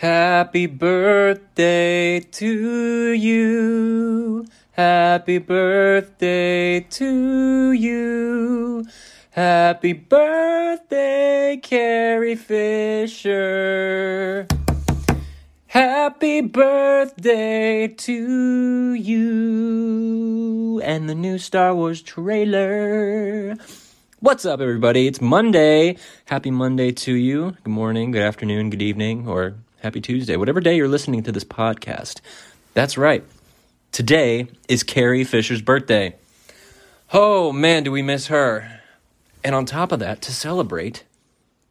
Happy birthday to you. Happy birthday to you. Happy birthday, Carrie Fisher. Happy birthday to you. And the new Star Wars trailer. What's up, everybody? It's Monday. Happy Monday to you. Good morning, good afternoon, good evening, or happy Tuesday. Whatever day you're listening to this podcast. That's right. Today is Carrie Fisher's birthday. Oh man, do we miss her. And on top of that, to celebrate,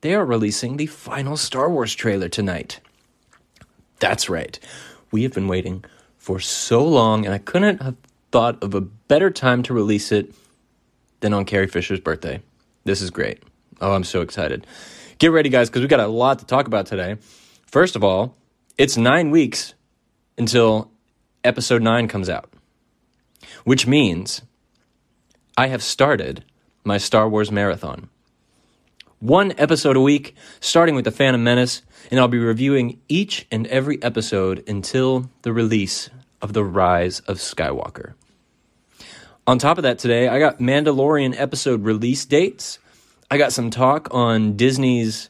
they are releasing the final Star Wars trailer tonight. That's right. We have been waiting for so long, and I couldn't have thought of a better time to release it than on Carrie Fisher's birthday. This is great. Oh, I'm so excited. Get ready, guys, because we got a lot to talk about today. First of all, it's nine weeks until episode nine comes out, which means I have started my Star Wars marathon. One episode a week, starting with The Phantom Menace, and I'll be reviewing each and every episode until the release of The Rise of Skywalker. On top of that, today, I got Mandalorian episode release dates. I got some talk on Disney's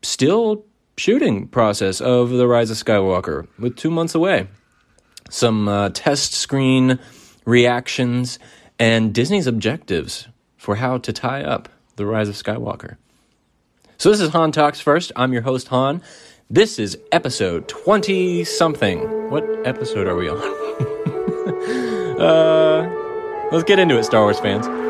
still shooting process of The Rise of Skywalker, with two months away. Some uh, test screen reactions and Disney's objectives for how to tie up the Rise of Skywalker. So, this is Han Talks First. I'm your host, Han. This is episode 20 something. What episode are we on? uh, let's get into it, Star Wars fans.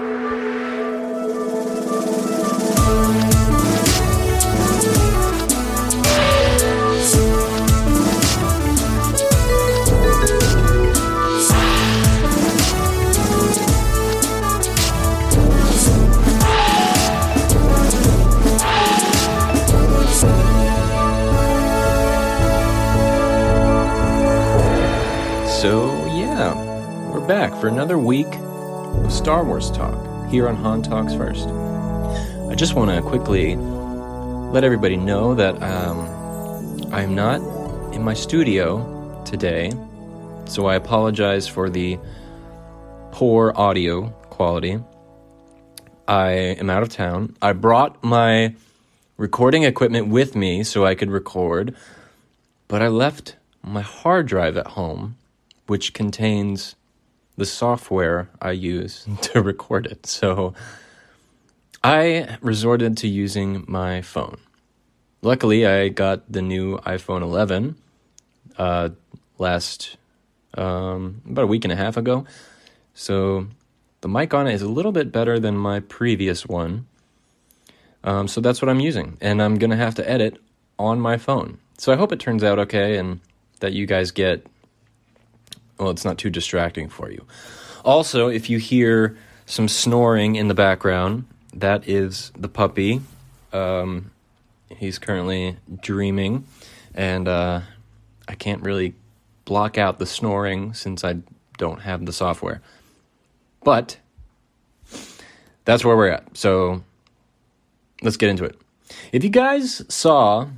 Back for another week of Star Wars talk here on Han Talks First. I just want to quickly let everybody know that um, I'm not in my studio today, so I apologize for the poor audio quality. I am out of town. I brought my recording equipment with me so I could record, but I left my hard drive at home which contains the software I use to record it. So I resorted to using my phone. Luckily, I got the new iPhone 11 uh, last um, about a week and a half ago. So the mic on it is a little bit better than my previous one. Um, so that's what I'm using. And I'm going to have to edit on my phone. So I hope it turns out okay and that you guys get well, it's not too distracting for you. Also, if you hear some snoring in the background, that is the puppy. Um, he's currently dreaming, and uh, I can't really block out the snoring since I don't have the software. But that's where we're at. So let's get into it. If you guys saw,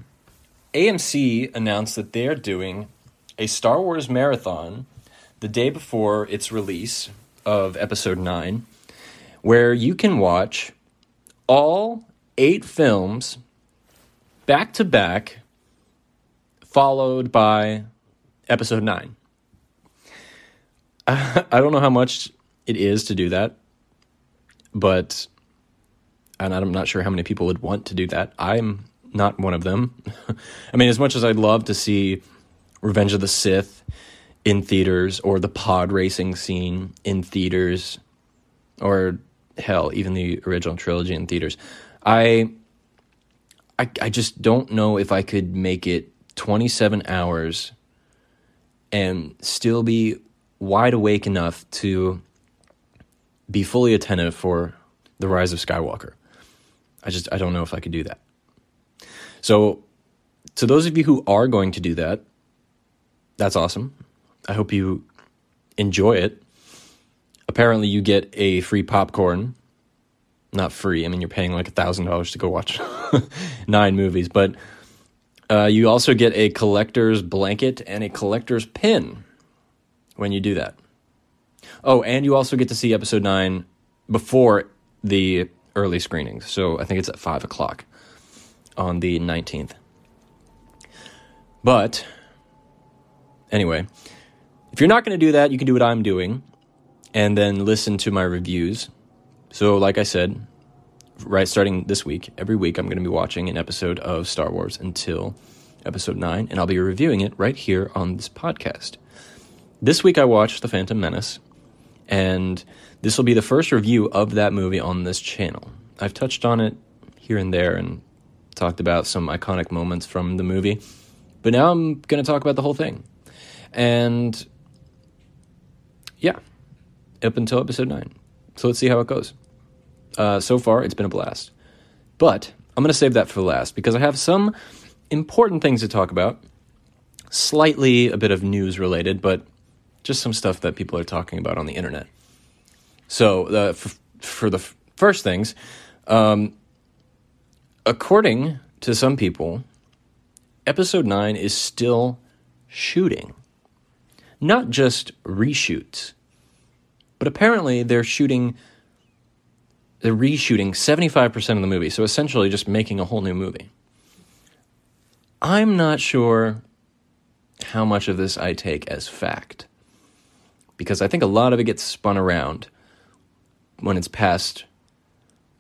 AMC announced that they're doing a Star Wars marathon the day before its release of episode 9, where you can watch all eight films back to back, followed by episode 9. I don't know how much it is to do that, but and I'm not sure how many people would want to do that. I'm not one of them. I mean, as much as I'd love to see Revenge of the Sith in theaters or the pod racing scene in theaters or hell even the original trilogy in theaters. I, I i just don't know if i could make it 27 hours and still be wide awake enough to be fully attentive for the rise of skywalker. I just i don't know if i could do that. So to those of you who are going to do that that's awesome I hope you enjoy it. Apparently, you get a free popcorn. Not free. I mean, you're paying like a thousand dollars to go watch nine movies, but Uh, you also get a collector's blanket and a collector's pin when you do that. Oh, and you also get to see episode nine before the early screenings. So I think it's at five o'clock on the 19th. But anyway, if you're not going to do that, you can do what I'm doing and then listen to my reviews. So, like I said, right starting this week, every week I'm going to be watching an episode of Star Wars until episode 9, and I'll be reviewing it right here on this podcast. This week I watched The Phantom Menace, and this will be the first review of that movie on this channel. I've touched on it here and there and talked about some iconic moments from the movie, but now I'm going to talk about the whole thing. And yeah, up until episode 9. So let's see how it goes. Uh, so far, it's been a blast. But I'm going to save that for last because I have some important things to talk about. Slightly a bit of news related, but just some stuff that people are talking about on the internet. So, uh, for, for, the f- first things, um, according to some people, episode 9 is still shooting. Not just reshoots, but apparently they're shooting, they're reshooting 75% of the movie. So essentially just making a whole new movie. I'm not sure how much of this I take as fact. Because I think a lot of it gets spun around when it's passed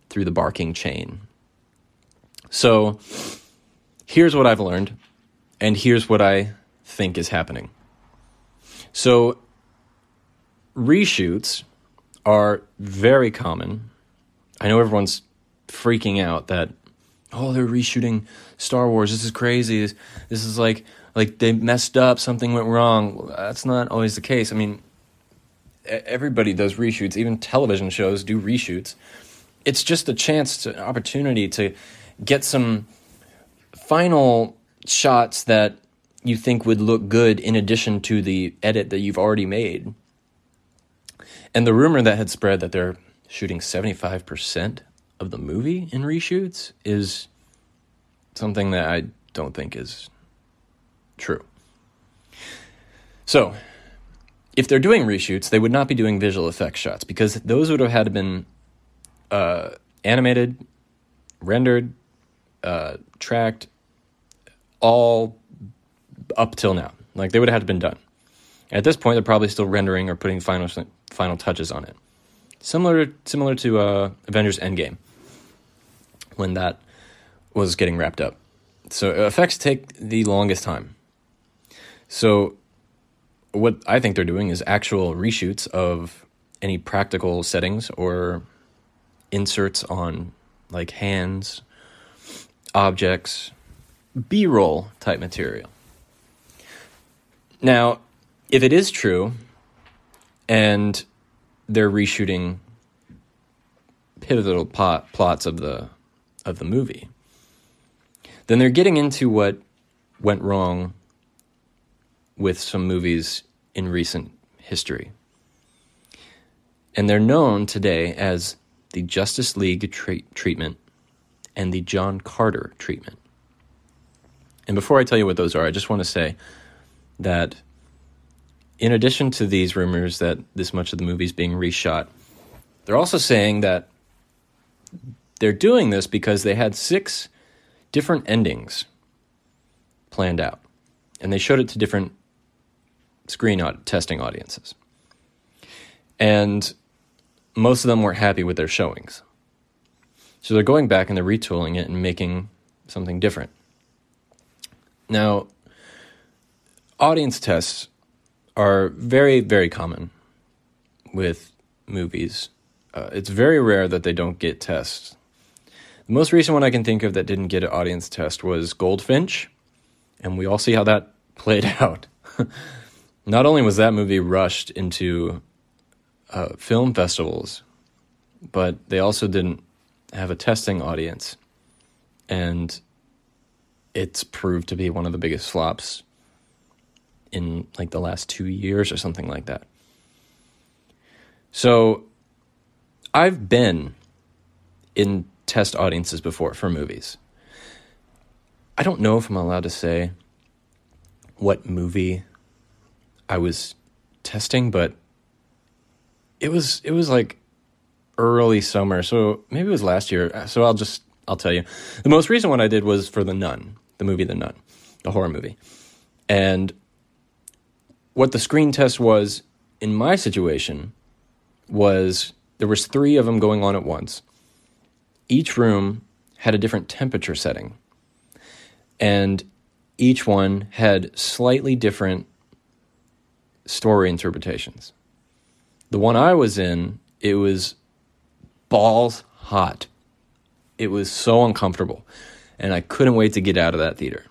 through the barking chain. So here's what I've learned, and here's what I think is happening. So reshoots are very common. I know everyone's freaking out that oh they're reshooting Star Wars. This is crazy. This, this is like like they messed up. Something went wrong. That's not always the case. I mean, everybody does reshoots. Even television shows do reshoots. It's just a chance, to, an opportunity to get some final shots that you think would look good in addition to the edit that you've already made. And the rumor that had spread that they're shooting 75% of the movie in reshoots is something that I don't think is true. So, if they're doing reshoots, they would not be doing visual effects shots because those would have had to been uh, animated, rendered, uh, tracked, all up till now. Like they would have had to been done. At this point, they're probably still rendering or putting final final touches on it. Similar similar to uh, Avengers Endgame when that was getting wrapped up. So effects take the longest time. So what I think they're doing is actual reshoots of any practical settings or inserts on like hands, objects, B-roll type material. Now, if it is true and they're reshooting pivotal plot, plots of the of the movie, then they're getting into what went wrong with some movies in recent history. And they're known today as the Justice League tra- treatment and the John Carter treatment. And before I tell you what those are, I just want to say that in addition to these rumors that this much of the movie is being reshot, they're also saying that they're doing this because they had six different endings planned out. And they showed it to different screen testing audiences. And most of them weren't happy with their showings. So they're going back and they're retooling it and making something different. Now, audience tests are very, very common with movies. Uh, it's very rare that they don't get tests. The most recent one I can think of that didn't get an audience test was Goldfinch, and we all see how that played out. Not only was that movie rushed into uh, film festivals, but they also didn't have a testing audience. And it's proved to be one of the biggest flops in like the last two years or something like that. So I've been in test audiences before for movies. I don't know if I'm allowed to say what movie I was testing, but it was it was like early summer, so maybe it was last year. Uh, so I'll just I'll tell you. The most recent one I did was for The Nun, the movie The Nun, the horror movie. And what the screen test was in my situation was there was 3 of them going on at once. Each room had a different temperature setting. And each one had slightly different story interpretations. The one I was in, it was balls hot. It was so uncomfortable, and I couldn't wait to get out of that theater.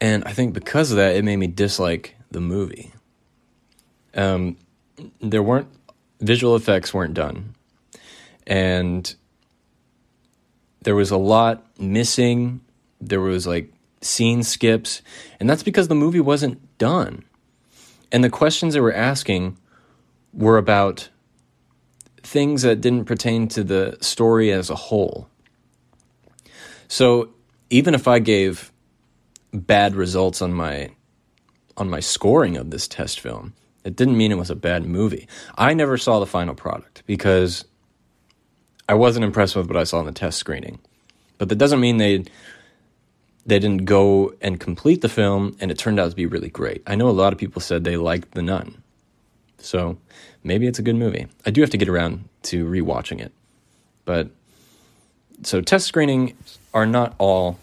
And I think because of that, it made me dislike the movie. Um, there weren't visual effects weren't done, and there was a lot missing. There was like scene skips, and that's because the movie wasn't done. And the questions they were asking were about things that didn't pertain to the story as a whole. So even if I gave bad results on my on my scoring of this test film, it didn't mean it was a bad movie. I never saw the final product because I wasn't impressed with what I saw in the test screening. But that doesn't mean they they didn't go and complete the film and it turned out to be really great. I know a lot of people said they liked The Nun. So maybe it's a good movie. I do have to get around to rewatching it. But so test screening are not all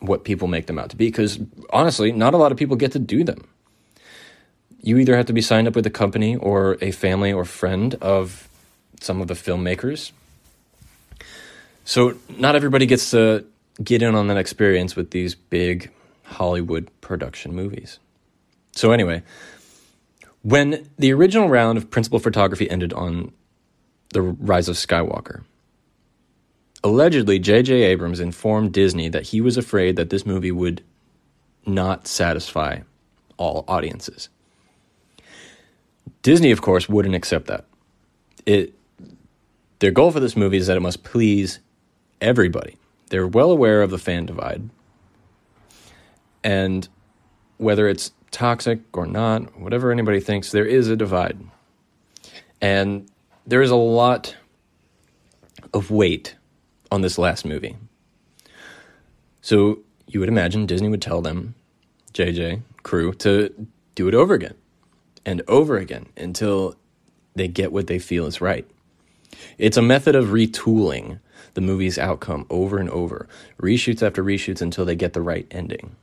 what people make them out to be because honestly, not a lot of people get to do them. You either have to be signed up with a company or a family or friend of some of the filmmakers. So not everybody gets to get in on that experience with these big Hollywood production movies. So anyway, when the original round of principal photography ended on The Rise of Skywalker, allegedly J.J. Abrams informed Disney that he was afraid that this movie would not satisfy all audiences. Disney, of course, wouldn't accept that. It, their goal for this movie is that it must please everybody. They're well aware of the fan divide. And whether it's toxic or not, whatever anybody thinks, there is a divide. And there is a lot of weight on this last movie. So you would imagine Disney would tell them, JJ, crew, to do it over again and over again until they get what they feel is right. It's a method of retooling the movie's outcome over and over, reshoots after reshoots until they get the right ending.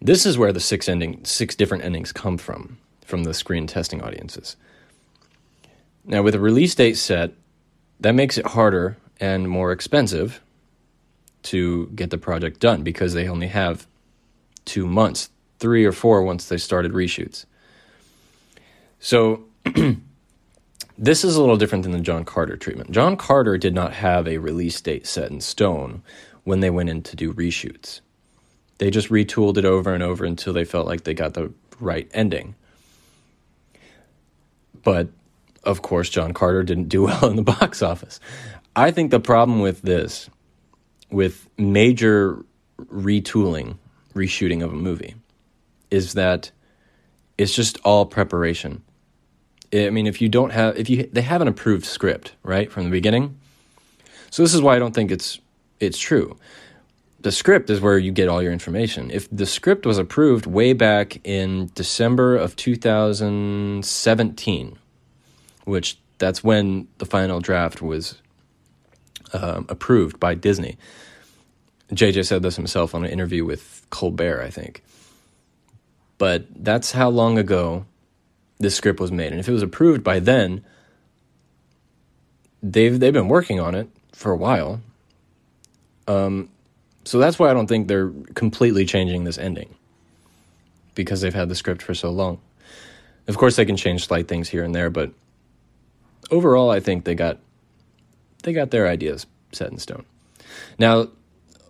This is where the six ending, six different endings come from, from the screen testing audiences. Now, with a release date set, that makes it harder and more expensive to get the project done because they only have two months, three or four once they started reshoots. So, this is a little different than the John Carter treatment. John Carter did not have a release date set in stone when they went in to do reshoots. They just retooled it over and over until they felt like they got the right ending. But of course, John Carter didn't do well in the box office. I think the problem with this, with major retooling, reshooting of a movie, is that it's just all preparation. I mean, if you don't have, if you they have an approved script right from the beginning, so this is why I don't think it's it's true the script is where you get all your information. If the script was approved way back in December of 2017, which that's when the final draft was um, approved by Disney. JJ said this himself on an interview with Colbert, I think. But that's how long ago this script was made. And if it was approved by then, they've they've been working on it for a while. Um, so that's why I don't think they're completely changing this ending because they've had the script for so long. Of course, they can change slight things here and there, but overall, I think they got they got their ideas set in stone. Now,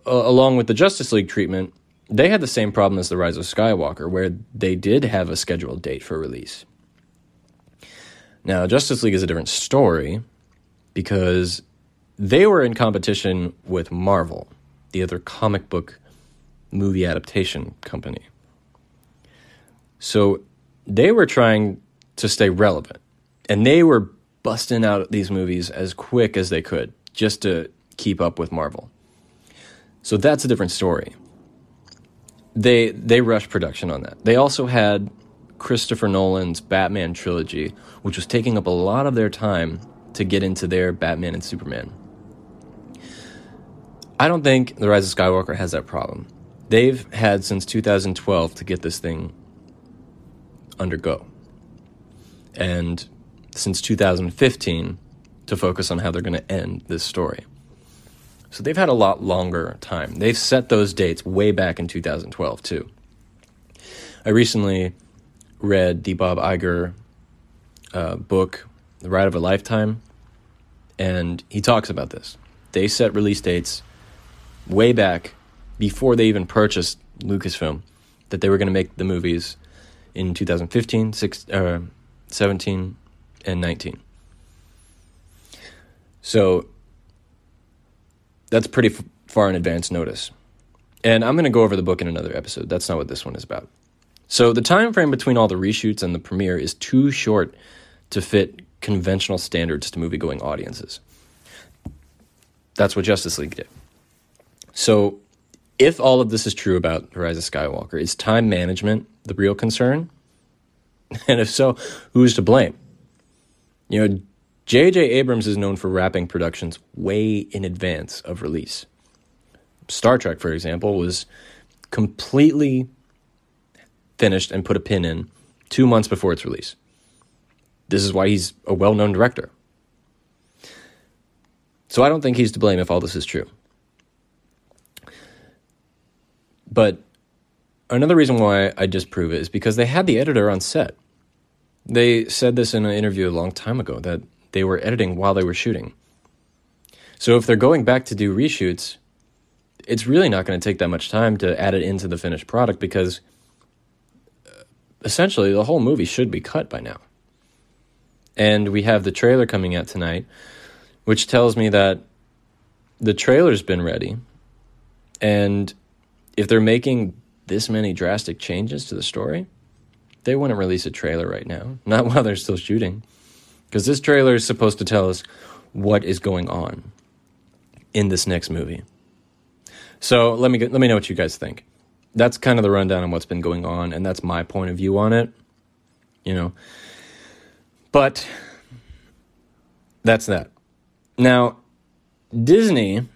uh, along with the Justice League treatment, they had the same problem as the Rise of Skywalker, where they did have a scheduled date for release. Now, Justice League is a different story because they were in competition with Marvel the other comic book movie adaptation company. So they were trying to stay relevant and they were busting out these movies as quick as they could just to keep up with Marvel. So that's a different story. They they rushed production on that. They also had Christopher Nolan's Batman trilogy, which was taking up a lot of their time to get into their Batman and Superman. I don't think The Rise of Skywalker has that problem. They've had since 2012 to get this thing undergo. And since 2015 to focus on how they're going to end this story. So they've had a lot longer time. They've set those dates way back in 2012 too. I recently read the Bob Iger uh, book, The Ride of a Lifetime, and he talks about this. They set release dates way back before they even purchased Lucasfilm that they were going to make the movies in 2015, six, uh, 17, and 19. So that's pretty f- far in advance notice. And I'm going to go over the book in another episode. That's not what this one is about. So the time frame between all the reshoots and the premiere is too short to fit conventional standards to movie-going audiences. That's what Justice League did. So if all of this is true about Rise of Skywalker, is time management the real concern? And if so, who's to blame? You know, J.J. Abrams is known for wrapping productions way in advance of release. Star Trek, for example, was completely finished and put a pin in two months before its release. This is why he's a well known director. So I don't think he's to blame if all this is true. But another reason why I disprove it is because they had the editor on set. They said this in an interview a long time ago that they were editing while they were shooting. So if they're going back to do reshoots, it's really not going to take that much time to add it into the finished product because uh, essentially the whole movie should be cut by now. And we have the trailer coming out tonight, which tells me that the trailer's been ready. And if they're making this many drastic changes to the story, they wouldn't release a trailer right now, not while they're still shooting. Because this trailer is supposed to tell us what is going on in this next movie. So let me let me know what you guys think. That's kind of the rundown on what's been going on, and that's my point of view on it. You know, but that's that. Now, Disney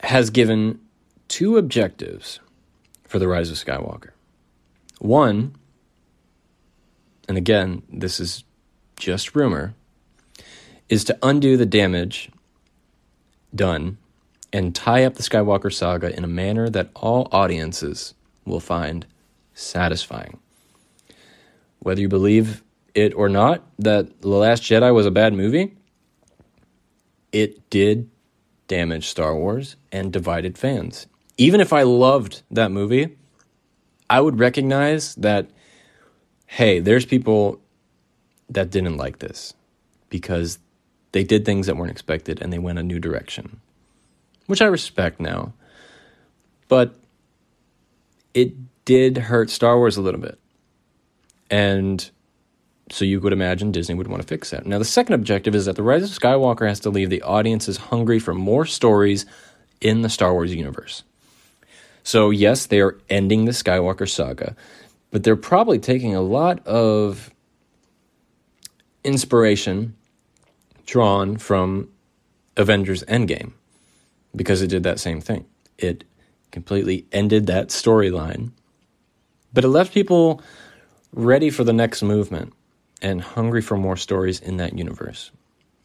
has given two objectives for the Rise of Skywalker. One and again, this is just rumor, is to undo the damage done and tie up the Skywalker saga in a manner that all audiences will find satisfying. Whether you believe it or not that The Last Jedi was a bad movie, it did damage Star Wars and divided fans. Even if I loved that movie, I would recognize that hey, there's people that didn't like this because they did things that weren't expected and they went a new direction, which I respect now. But it did hurt Star Wars a little bit. And so you could imagine Disney would want to fix that. Now, the second objective is that The Rise of Skywalker has to leave the audiences hungry for more stories in the Star Wars universe. So, yes, they are ending the Skywalker saga, but they're probably taking a lot of inspiration drawn from Avengers Endgame because it did that same thing. It completely ended that storyline, but it left people ready for the next movement and hungry for more stories in that universe.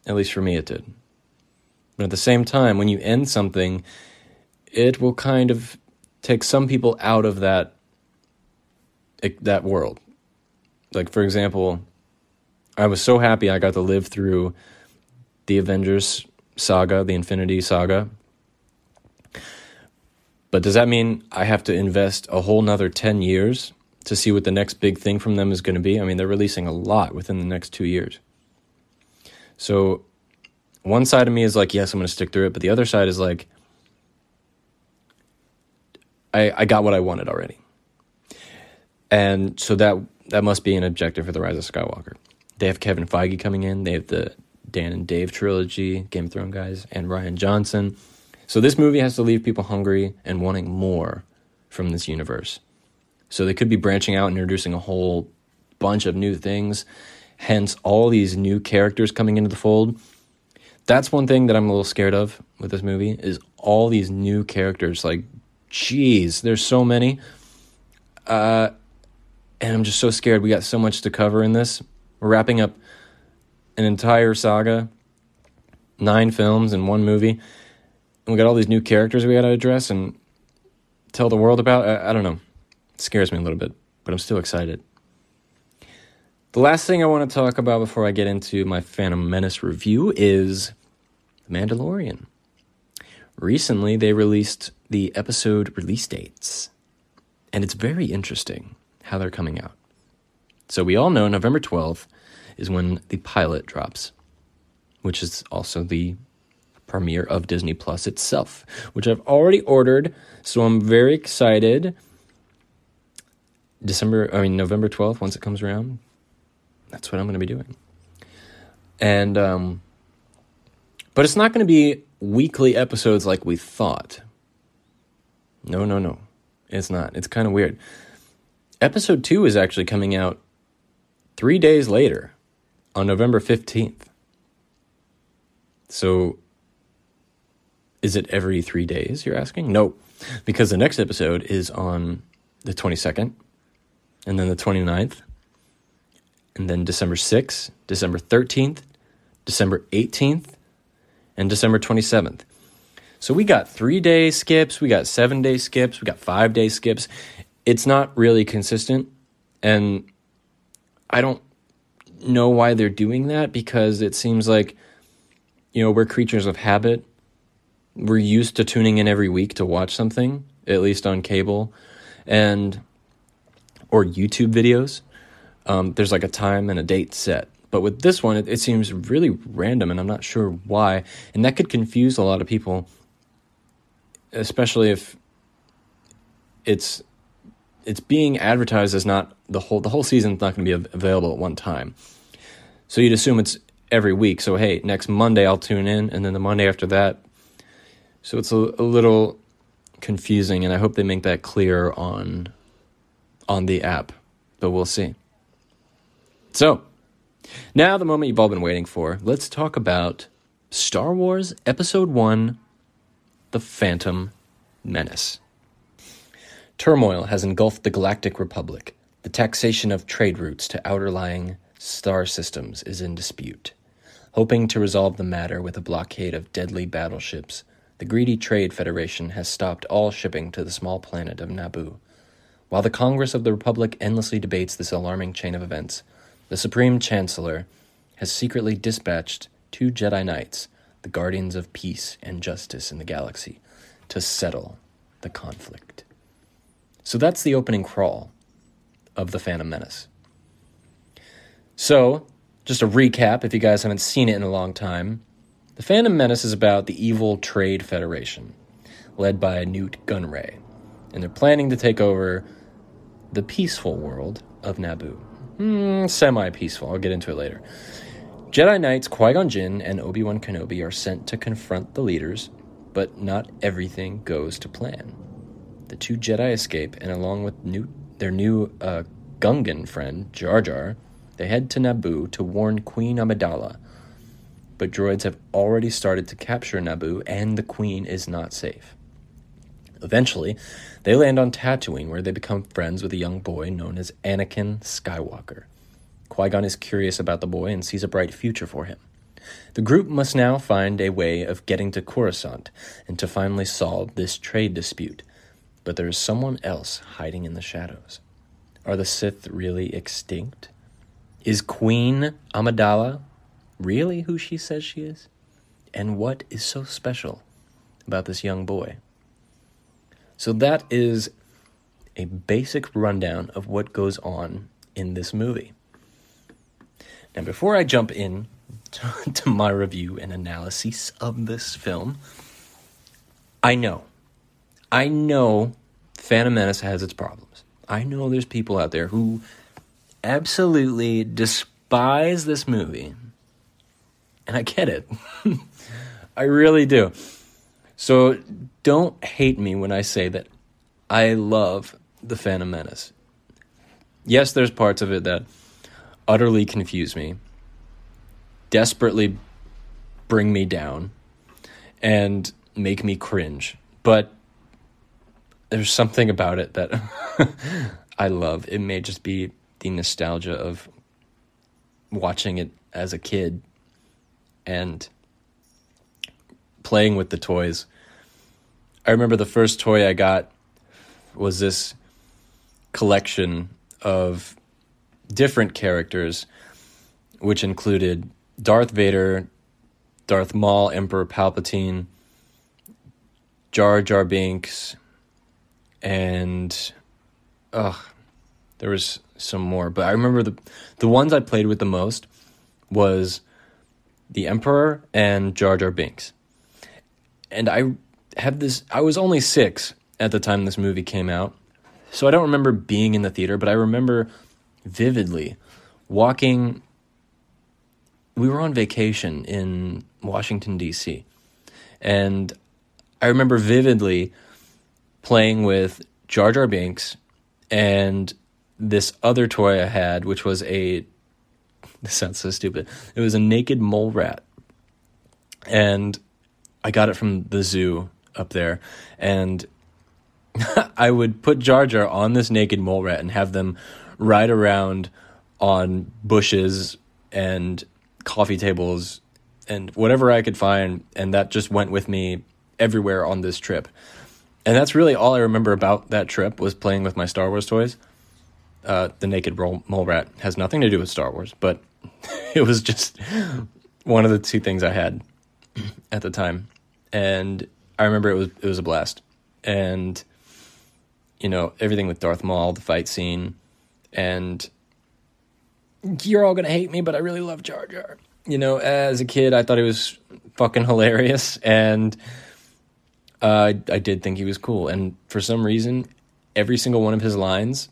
At least for me, it did. But at the same time, when you end something, it will kind of take some people out of that that world. Like for example, I was so happy I got to live through the Avengers saga, the Infinity Saga. But does that mean I have to invest a whole nother 10 years to see what the next big thing from them is going to be? I mean, they're releasing a lot within the next two years. So one side of me is like, yes, I'm going to stick through it. But the other side is like, I, I got what I wanted already. And so that that must be an objective for the Rise of Skywalker. They have Kevin Feige coming in. They have the Dan and Dave trilogy, Game of Thrones guys, and Rian Johnson. So this movie has to leave people hungry and wanting more from this universe. So they could be branching out and introducing a whole bunch of new things. Hence, all these new characters coming into the fold. That's one thing that I'm a little scared of with this movie is all these new characters. Like, geez, there's so many. Uh, and I'm just so scared. We got so much to cover in this. We're wrapping up an entire saga, nine films and one movie. And we got all these new characters we got to address and tell the world about. I, I don't know. It scares me a little bit, but I'm still excited. The last thing I want to talk about before I get into my Phantom Menace review is The Mandalorian. Recently, they released the episode release dates, and it's very interesting how they're coming out. So, we all know November 12th is when the pilot drops, which is also the premiere of Disney Plus itself, which I've already ordered. So I'm very excited. December, I mean, November 12th, once it comes around, that's what I'm going to be doing. And, um, but it's not going to be weekly episodes like we thought. No, no, no. It's not. It's kind of weird. Episode 2 is actually coming out three days later on November 15th. So, is it every three days, you're asking? No, because the next episode is on the 22nd, and then the 29th, and then December 6th, December 13th, December 18th, and December 27th. So we got three day skips, we got seven day skips, we got five day skips. It's not really consistent. And I don't know why they're doing that because it seems like, you know, we're creatures of habit. We're used to tuning in every week to watch something, at least on cable, and or YouTube videos. Um, there's like a time and a date set. But with this one, it, it seems really random, and I'm not sure why. And that could confuse a lot of people, especially if it's it's being advertised as not the whole the whole season's not going to be available at one time. So you'd assume it's every week. So hey, next Monday I'll tune in, and then the Monday after that. So it's a, a little confusing, and I hope they make that clear on on the app. But we'll see. So now the moment you've all been waiting for. Let's talk about Star Wars Episode One: The Phantom Menace. Turmoil has engulfed the Galactic Republic. The taxation of trade routes to outerlying star systems is in dispute. Hoping to resolve the matter with a blockade of deadly battleships, the greedy Trade Federation has stopped all shipping to the small planet of Naboo. While the Congress of the Republic endlessly debates this alarming chain of events, the Supreme Chancellor has secretly dispatched two Jedi Knights, the guardians of peace and justice in the galaxy, to settle the conflict. So that's the opening crawl of The Phantom Menace. So, just a recap if you guys haven't seen it in a long time The Phantom Menace is about the evil Trade Federation, led by Nute Gunray, and they're planning to take over the peaceful world of Naboo. Hmm, I'll get into it later. Jedi Knights Qui Gon Jinn and Obi Wan Kenobi are sent to confront the leaders, but not everything goes to plan. The two Jedi escape, and along with new, their new uh, Gungan friend, Jar Jar, they head to Naboo to warn Queen Amidala. But droids have already started to capture Naboo, and the Queen is not safe. Eventually, they land on Tatooine, where they become friends with a young boy known as Anakin Skywalker. Qui Gon is curious about the boy and sees a bright future for him. The group must now find a way of getting to Coruscant and to finally solve this trade dispute but there is someone else hiding in the shadows. Are the Sith really extinct? Is Queen Amidala really who she says she is? And what is so special about this young boy? So, that is a basic rundown of what goes on in this movie. Now, before I jump in to, to my review and analysis of this film, I know I know Phantom Menace has its problems. I know there's people out there who absolutely despise this movie. And I get it. I really do. So don't hate me when I say that I love The Phantom Menace. Yes, there's parts of it that utterly confuse me, desperately bring me down, and make me cringe. But there's something about it that I love. It may just be the nostalgia of watching it as a kid and playing with the toys. I remember the first toy I got was this collection of different characters, which included Darth Vader, Darth Maul, Emperor Palpatine, Jar Jar Binks, and ugh, there was some more. But I remember the the ones I played with the most was the Emperor and Jar Jar Binks. And I have this I was only 6 at the time this movie came out. So I don't remember being in the theater, but I remember vividly walking we were on vacation in Washington D.C. and I remember vividly playing with Jar Jar Binks and this other toy I had, which was a this sounds so stupid. It was a naked mole rat. And I got it from the zoo up there. And I would put Jar Jar on this naked mole rat and have them ride around on bushes and coffee tables and whatever I could find. And that just went with me everywhere on this trip. And that's really all I remember about that trip was playing with my Star Wars toys. Uh, the naked mole rat has nothing to do with Star Wars, but it was just one of the two things I had at the time. And I remember it was it was a blast. And you know, everything with Darth Maul, the fight scene, and you're all gonna hate me, but I really love Jar Jar. You know, as a kid, I thought it was fucking hilarious, and uh, I did think he was cool. And for some reason, every single one of his lines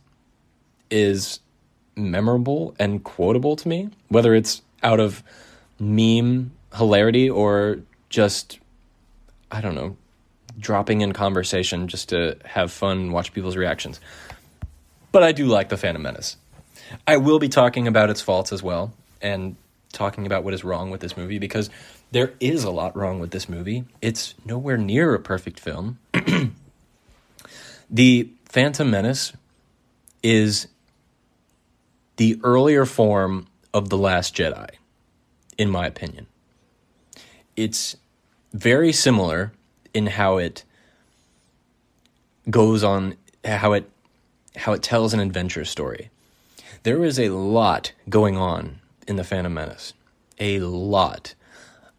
is memorable and quotable to me, whether it's out of meme hilarity or just, I don't know, dropping in conversation just to have fun, watch people's reactions. But I do like The Phantom Menace. I will be talking about its faults as well and talking about what is wrong with this movie because there is a lot wrong with this movie. It's nowhere near a perfect film. the Phantom Menace is the earlier form of The Last Jedi, in my opinion. It's very similar in how it goes on how it how it tells an adventure story. There is a lot going on in the Phantom Menace. A lot.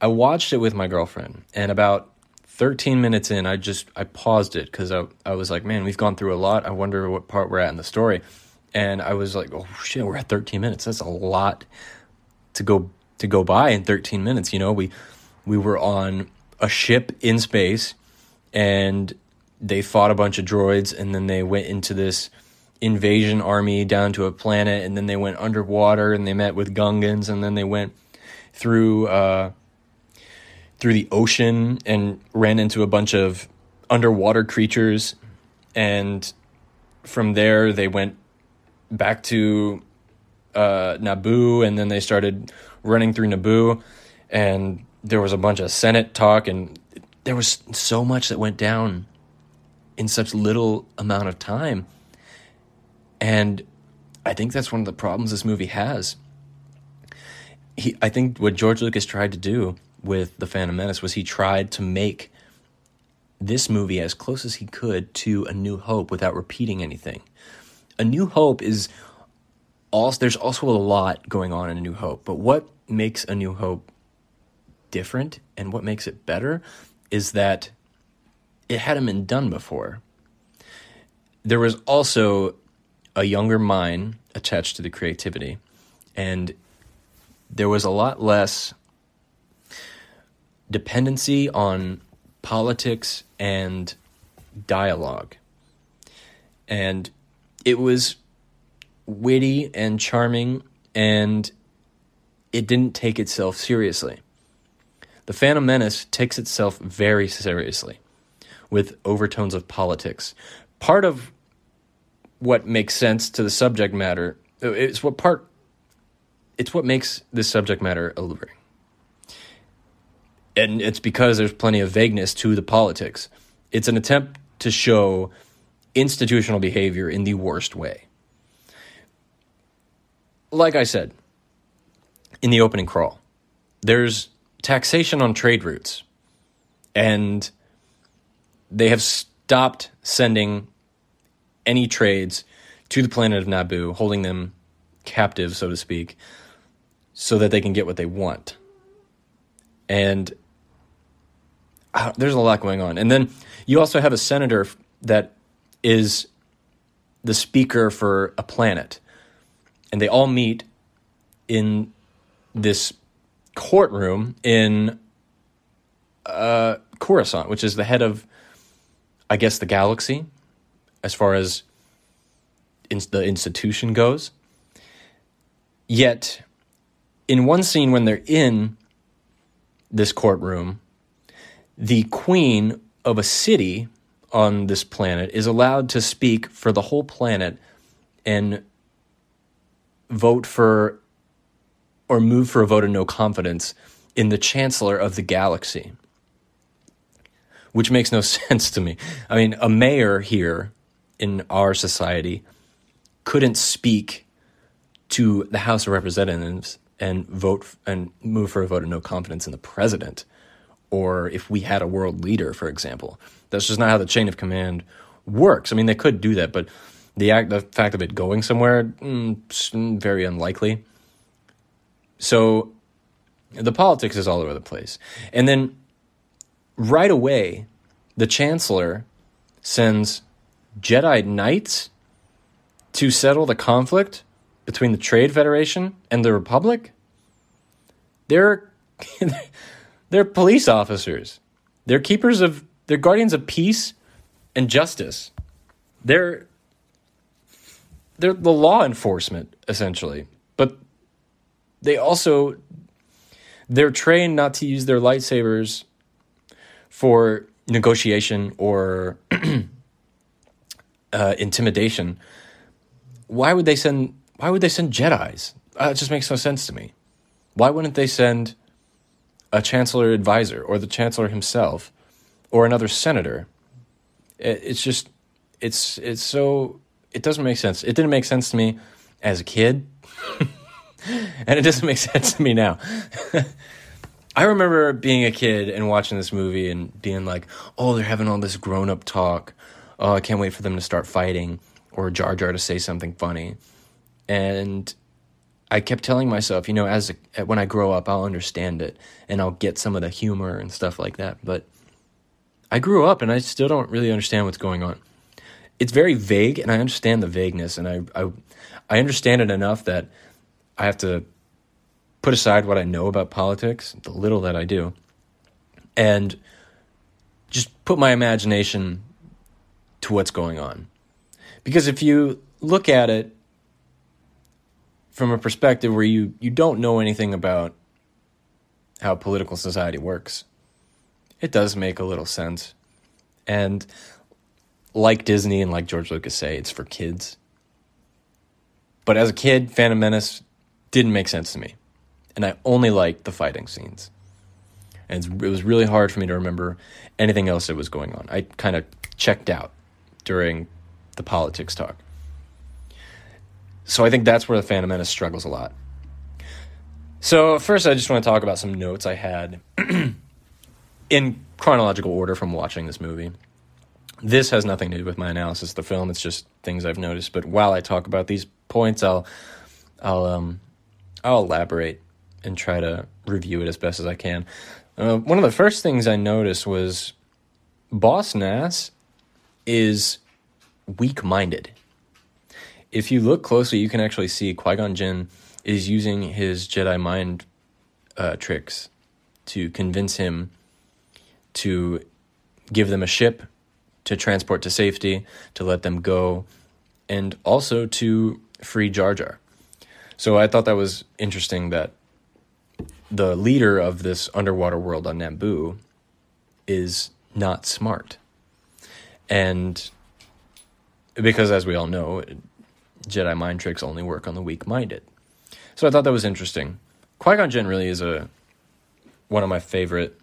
I watched it with my girlfriend, and about 13 minutes in, I just I paused it because I I was like, man, we've gone through a lot. I wonder what part we're at in the story, and I was like, oh shit, we're at 13 minutes. That's a lot to go to go by in 13 minutes. You know, we we were on a ship in space, and they fought a bunch of droids, and then they went into this invasion army down to a planet, and then they went underwater, and they met with Gungans, and then they went through. Uh, through the ocean and ran into a bunch of underwater creatures. And from there, they went back to uh, Naboo, and then they started running through Naboo. And there was a bunch of Senate talk, and there was so much that went down in such little amount of time. And I think that's one of the problems this movie has. He, I think what George Lucas tried to do with The Phantom Menace was he tried to make this movie as close as he could to A New Hope without repeating anything. A New Hope is also there's also a lot going on in A New Hope, but what makes A New Hope different and what makes it better is that it hadn't been done before. There was also a younger mind attached to the creativity, and there was a lot less dependency on politics and dialogue. And it was witty and charming, and it didn't take itself seriously. The Phantom Menace takes itself very seriously with overtones of politics. Part of what makes sense to the subject matter, uh, it's what part it's what makes this subject matter alluring. And it's because there's plenty of vagueness to the politics. It's an attempt to show institutional behavior in the worst way. Like I said in the opening crawl, there's taxation on trade routes. And they have stopped sending any trades to the planet of Naboo, holding them captive, so to speak, so that they can get what they want. And there's a lot going on. And then you also have a senator that is the speaker for a planet. And they all meet in this courtroom in uh, Coruscant, which is the head of, I guess, the galaxy, as far as in the institution goes. Yet, in one scene when they're in this courtroom, the queen of a city on this planet is allowed to speak for the whole planet and vote for or move for a vote of no confidence in the chancellor of the galaxy, which makes no sense to me. I mean, a mayor here in our society couldn't speak to the House of Representatives and vote and move for a vote of no confidence in the president, or if we had a world leader, for example. That's just not how the chain of command works. I mean, they could do that, but the act, the fact of it going somewhere, mm, very unlikely. So the politics is all over the place. And then right away, the chancellor sends Jedi Knights to settle the conflict between the Trade Federation and the Republic. They're they're police officers. They're keepers of they're guardians of peace and justice. They're they're the law enforcement essentially. But they also they're trained not to use their lightsabers for negotiation or uh, intimidation. Why would they send? Why would they send Jedi's? Uh, it just makes no sense to me. Why wouldn't they send a chancellor advisor or the chancellor himself or another senator? It, it's just it's it's so it doesn't make sense. It didn't make sense to me as a kid. and it doesn't make sense to me now. I remember being a kid and watching this movie and being like, "Oh, they're having all this grown-up talk. Oh, I can't wait for them to start fighting or Jar Jar to say something funny." And I kept telling myself, you know, as a, when I grow up, I'll understand it and I'll get some of the humor and stuff like that. But I grew up and I still don't really understand what's going on. It's very vague, and I understand the vagueness, and I I, I understand it enough that I have to put aside what I know about politics, the little that I do, and just put my imagination to what's going on. Because if you look at it from a perspective where you, you don't know anything about how political society works, it does make a little sense. And like Disney and like George Lucas say, it's for kids. But as a kid, Phantom Menace didn't make sense to me. And I only liked the fighting scenes. And it was really hard for me to remember anything else that was going on. I kind of checked out during the politics talk. So I think that's where the Phantom Menace struggles a lot. So first, I just want to talk about some notes I had in chronological order from watching this movie. This has nothing to do with my analysis of the film. It's just things I've noticed. But while I talk about these points, I'll I'll um I'll elaborate and try to review it as best as I can. Uh, one of the first things I noticed was Boss Nass is weak minded. If you look closely, you can actually see Qui Gon Jinn is using his Jedi mind uh, tricks to convince him to give them a ship to transport to safety, to let them go and also to free Jar Jar. So I thought that was interesting that the leader of this underwater world on Naboo is not smart. And because, as we all know, Jedi mind tricks only work on the weak minded. So I thought that was interesting. Qui Gon Jinn really is a one of my favorite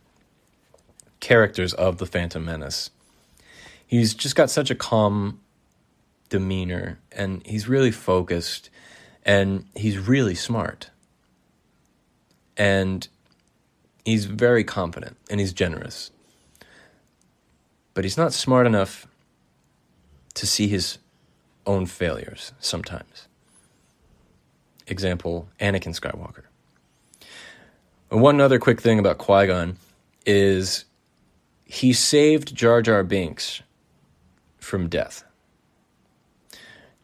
characters of the Phantom Menace. He's just got such a calm demeanor and he's really focused and he's really smart. And he's very confident and he's generous. But he's not smart enough to see his own failures sometimes. Example Anakin Skywalker. One other quick thing about Qui Gon is he saved Jar Jar Binks from death.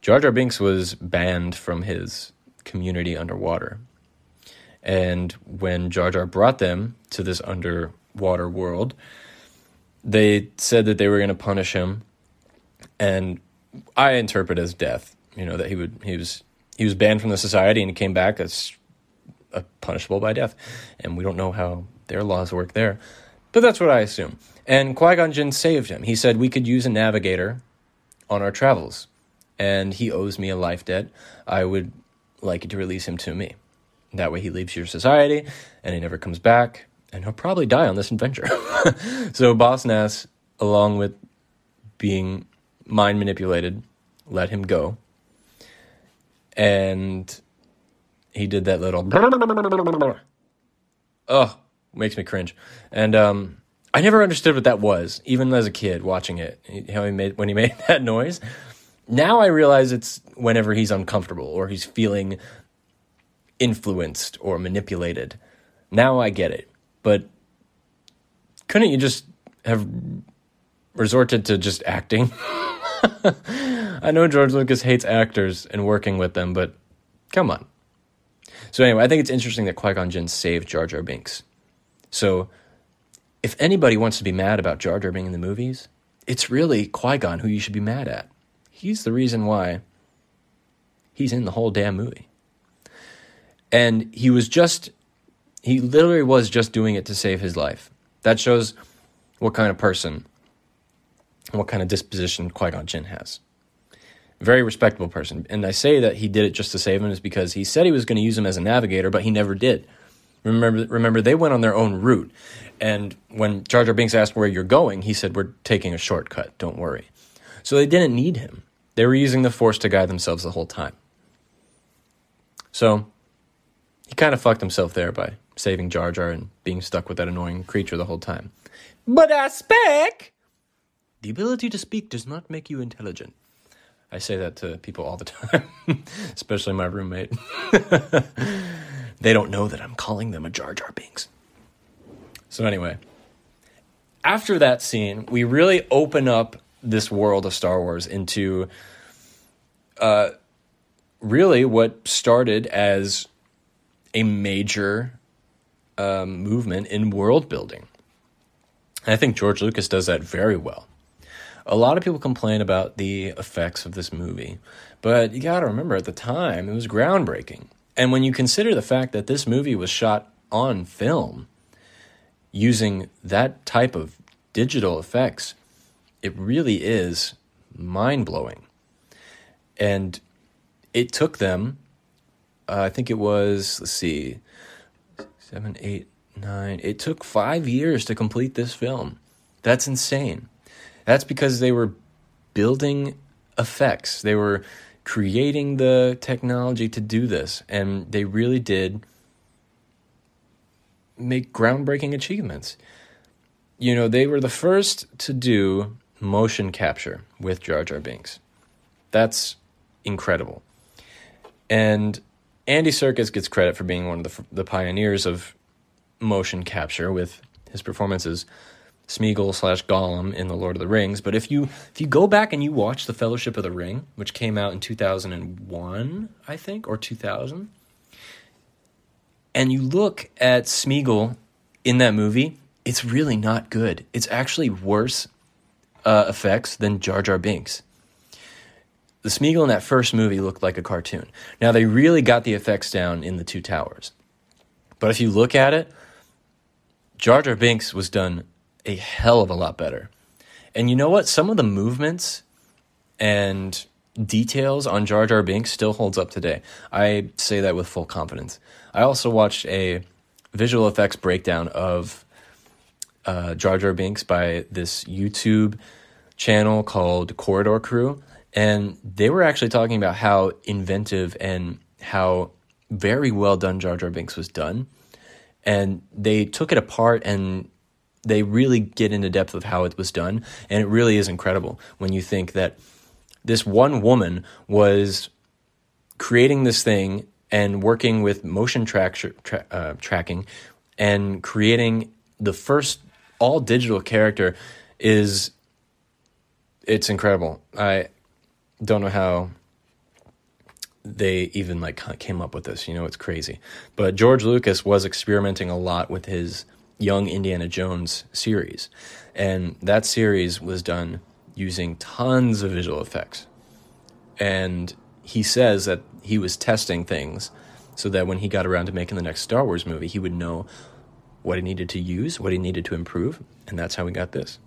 Jar Jar Binks was banned from his community underwater. And when Jar Jar brought them to this underwater world, they said that they were going to punish him. And I interpret as death, you know, that he would he was he was banned from the society and he came back as a punishable by death. And we don't know how their laws work there. But that's what I assume. And Qui Gon Jinn saved him. He said we could use a navigator on our travels, and he owes me a life debt. I would like you to release him to me. That way, he leaves your society, and he never comes back, and he'll probably die on this adventure. so, Boss Nass, along with being mind manipulated, let him go, and he did that little. Oh, makes me cringe, and um I never understood what that was, even as a kid watching it. How he made when he made that noise. Now I realize it's whenever he's uncomfortable or he's feeling influenced or manipulated. Now I get it. But couldn't you just have resorted to just acting? I know George Lucas hates actors and working with them, but come on. So anyway, I think it's interesting that Qui Gon Jinn saved Jar Jar Binks. So if anybody wants to be mad about Jar Jar being in the movies, it's really Qui Gon who you should be mad at. He's the reason why he's in the whole damn movie. And he was just, he literally was just doing it to save his life. That shows what kind of person, what kind of disposition Qui Gon Jinn has. Very respectable person. And I say that he did it just to save him is because he said he was going to use him as a navigator, but he never did. Remember, remember, they went on their own route. And when Jar Jar Binks asked where you're going, he said, We're taking a shortcut, don't worry. So they didn't need him. They were using the Force to guide themselves the whole time. So he kind of fucked himself there by saving Jar Jar and being stuck with that annoying creature the whole time. But I speak! The ability to speak does not make you intelligent. I say that to people all the time, especially my roommate. they don't know that I'm calling them a Jar Jar Binks. So, anyway, after that scene, we really open up this world of Star Wars into uh, really what started as a major um, movement in world building. I think George Lucas does that very well. A lot of people complain about the effects of this movie, but you got to remember at the time it was groundbreaking. And when you consider the fact that this movie was shot on film, using that type of digital effects, it really is mind blowing. And it took them, uh, I think it was, let's see, seven, eight, nine, it took five years to complete this film. That's insane. That's because they were building effects, they were creating the technology to do this, and they really did make groundbreaking achievements. You know, they were the first to do motion capture with Jar Jar Binks. That's incredible. And Andy Serkis gets credit for being one of the, the pioneers of motion capture with his performances Smeagol slash Gollum in the Lord of the Rings. But if you if you go back and you watch the Fellowship of the Ring, which came out in two thousand and one, I think, or two thousand, and you look at Smeagol in that movie, it's really not good. It's actually worse uh, effects than Jar Jar Binks. the Smeagol in that first movie looked like a cartoon. Now they really got the effects down in the Two Towers, but if you look at it, Jar Jar Binks was done a hell of a lot better. And you know what? Some of the movements and details on Jar Jar Binks still holds up today. I say that with full confidence. I also watched a visual effects breakdown of uh, Jar Jar Binks by this YouTube channel called Corridor Crew, and they were actually talking about how inventive and how very well done Jar Jar Binks was done. And they took it apart and they really get into depth of how it was done. And it really is incredible when you think that this one woman was creating this thing and working with motion track, tra- uh, tracking and creating the first all digital character is it's incredible. I don't know how they even like came up with this. You know, it's crazy. But George Lucas was experimenting a lot with his Young Indiana Jones series, and that series was done using tons of visual effects. And he says that he was testing things so that when he got around to making the next Star Wars movie, he would know what he needed to use, what he needed to improve, and that's how we got this.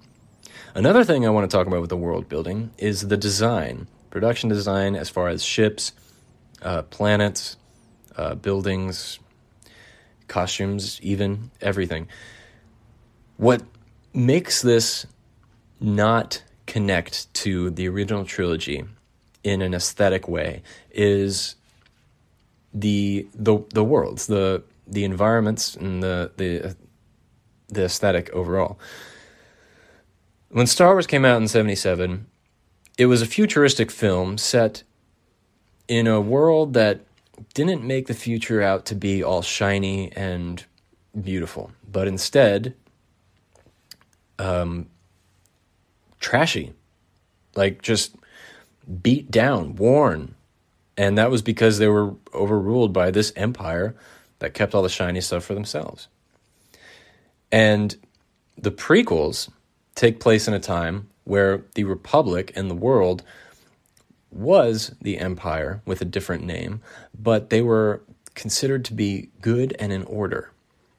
Another thing I want to talk about with the world building is the design, production design as far as ships, uh, planets, uh, buildings, costumes, even everything. What makes this not connect to the original trilogy in an aesthetic way is the the the worlds, the the environments, and the the the aesthetic overall. When Star Wars came out in 77, it was a futuristic film set in a world that didn't make the future out to be all shiny and beautiful, but instead, um, trashy, like just beat down, worn. And that was because they were overruled by this empire that kept all the shiny stuff for themselves. And the prequels take place in a time where the Republic and the world was the Empire with a different name, but they were considered to be good and in order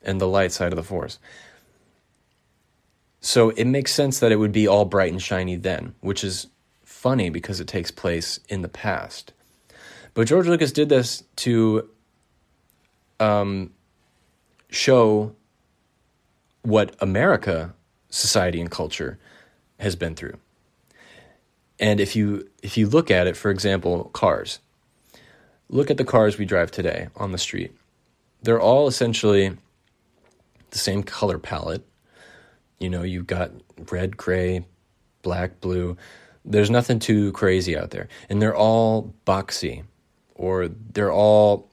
and the light side of the Force. So it makes sense that it would be all bright and shiny then, which is funny because it takes place in the past. But George Lucas did this to um, show what America society and culture has been through. And if you if you look at it, for example, cars. Look at the cars we drive today on the street. They're all essentially the same color palette. You know, you've got red, gray, black, blue. There's nothing too crazy out there. And they're all boxy or they're all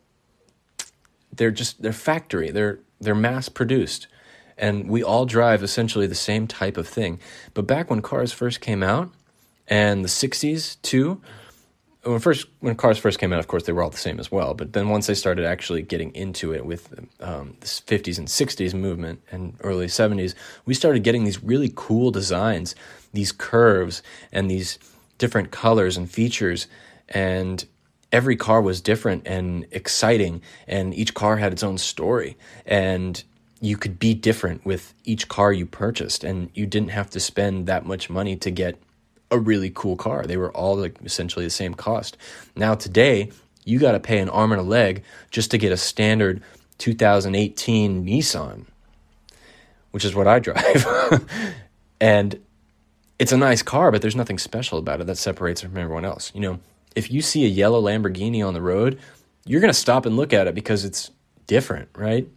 they're just they're factory. They're they're mass produced and we all drive essentially the same type of thing. But back when cars first came out, and the 60s too, when first when cars first came out, of course they were all the same as well. But then once they started actually getting into it with um, the 50s and 60s movement and early 70s, we started getting these really cool designs, these curves and these different colors and features, and every car was different and exciting, and each car had its own story and you could be different with each car you purchased and you didn't have to spend that much money to get a really cool car. They were all like essentially the same cost. Now today, you got to pay an arm and a leg just to get a standard 2018 Nissan, which is what I drive. and it's a nice car, but there's nothing special about it that separates it from everyone else. You know, if you see a yellow Lamborghini on the road, you're going to stop and look at it because it's different, right?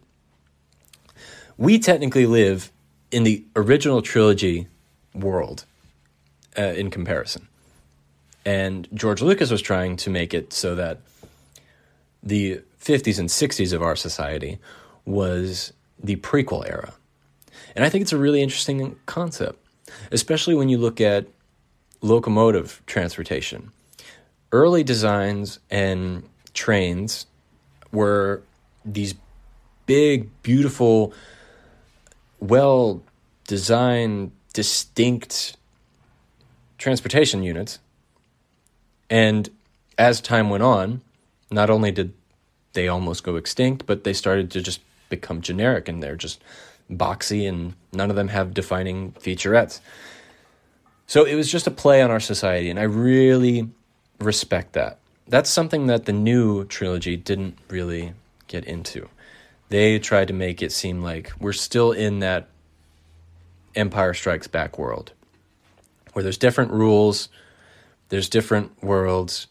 we technically live in the original trilogy world uh, in comparison. And George Lucas was trying to make it so that the 50s and 60s of our society was the prequel era. And I think it's a really interesting concept, especially when you look at locomotive transportation. Early designs and trains were these big, beautiful well designed, distinct transportation units. And as time went on, not only did they almost go extinct, but they started to just become generic and they're just boxy and none of them have defining featurettes. So it was just a play on our society, and I really respect that. That's something that the new trilogy didn't really get into. They tried to make it seem like we're still in that Empire Strikes Back world where there's different rules, there's different worlds,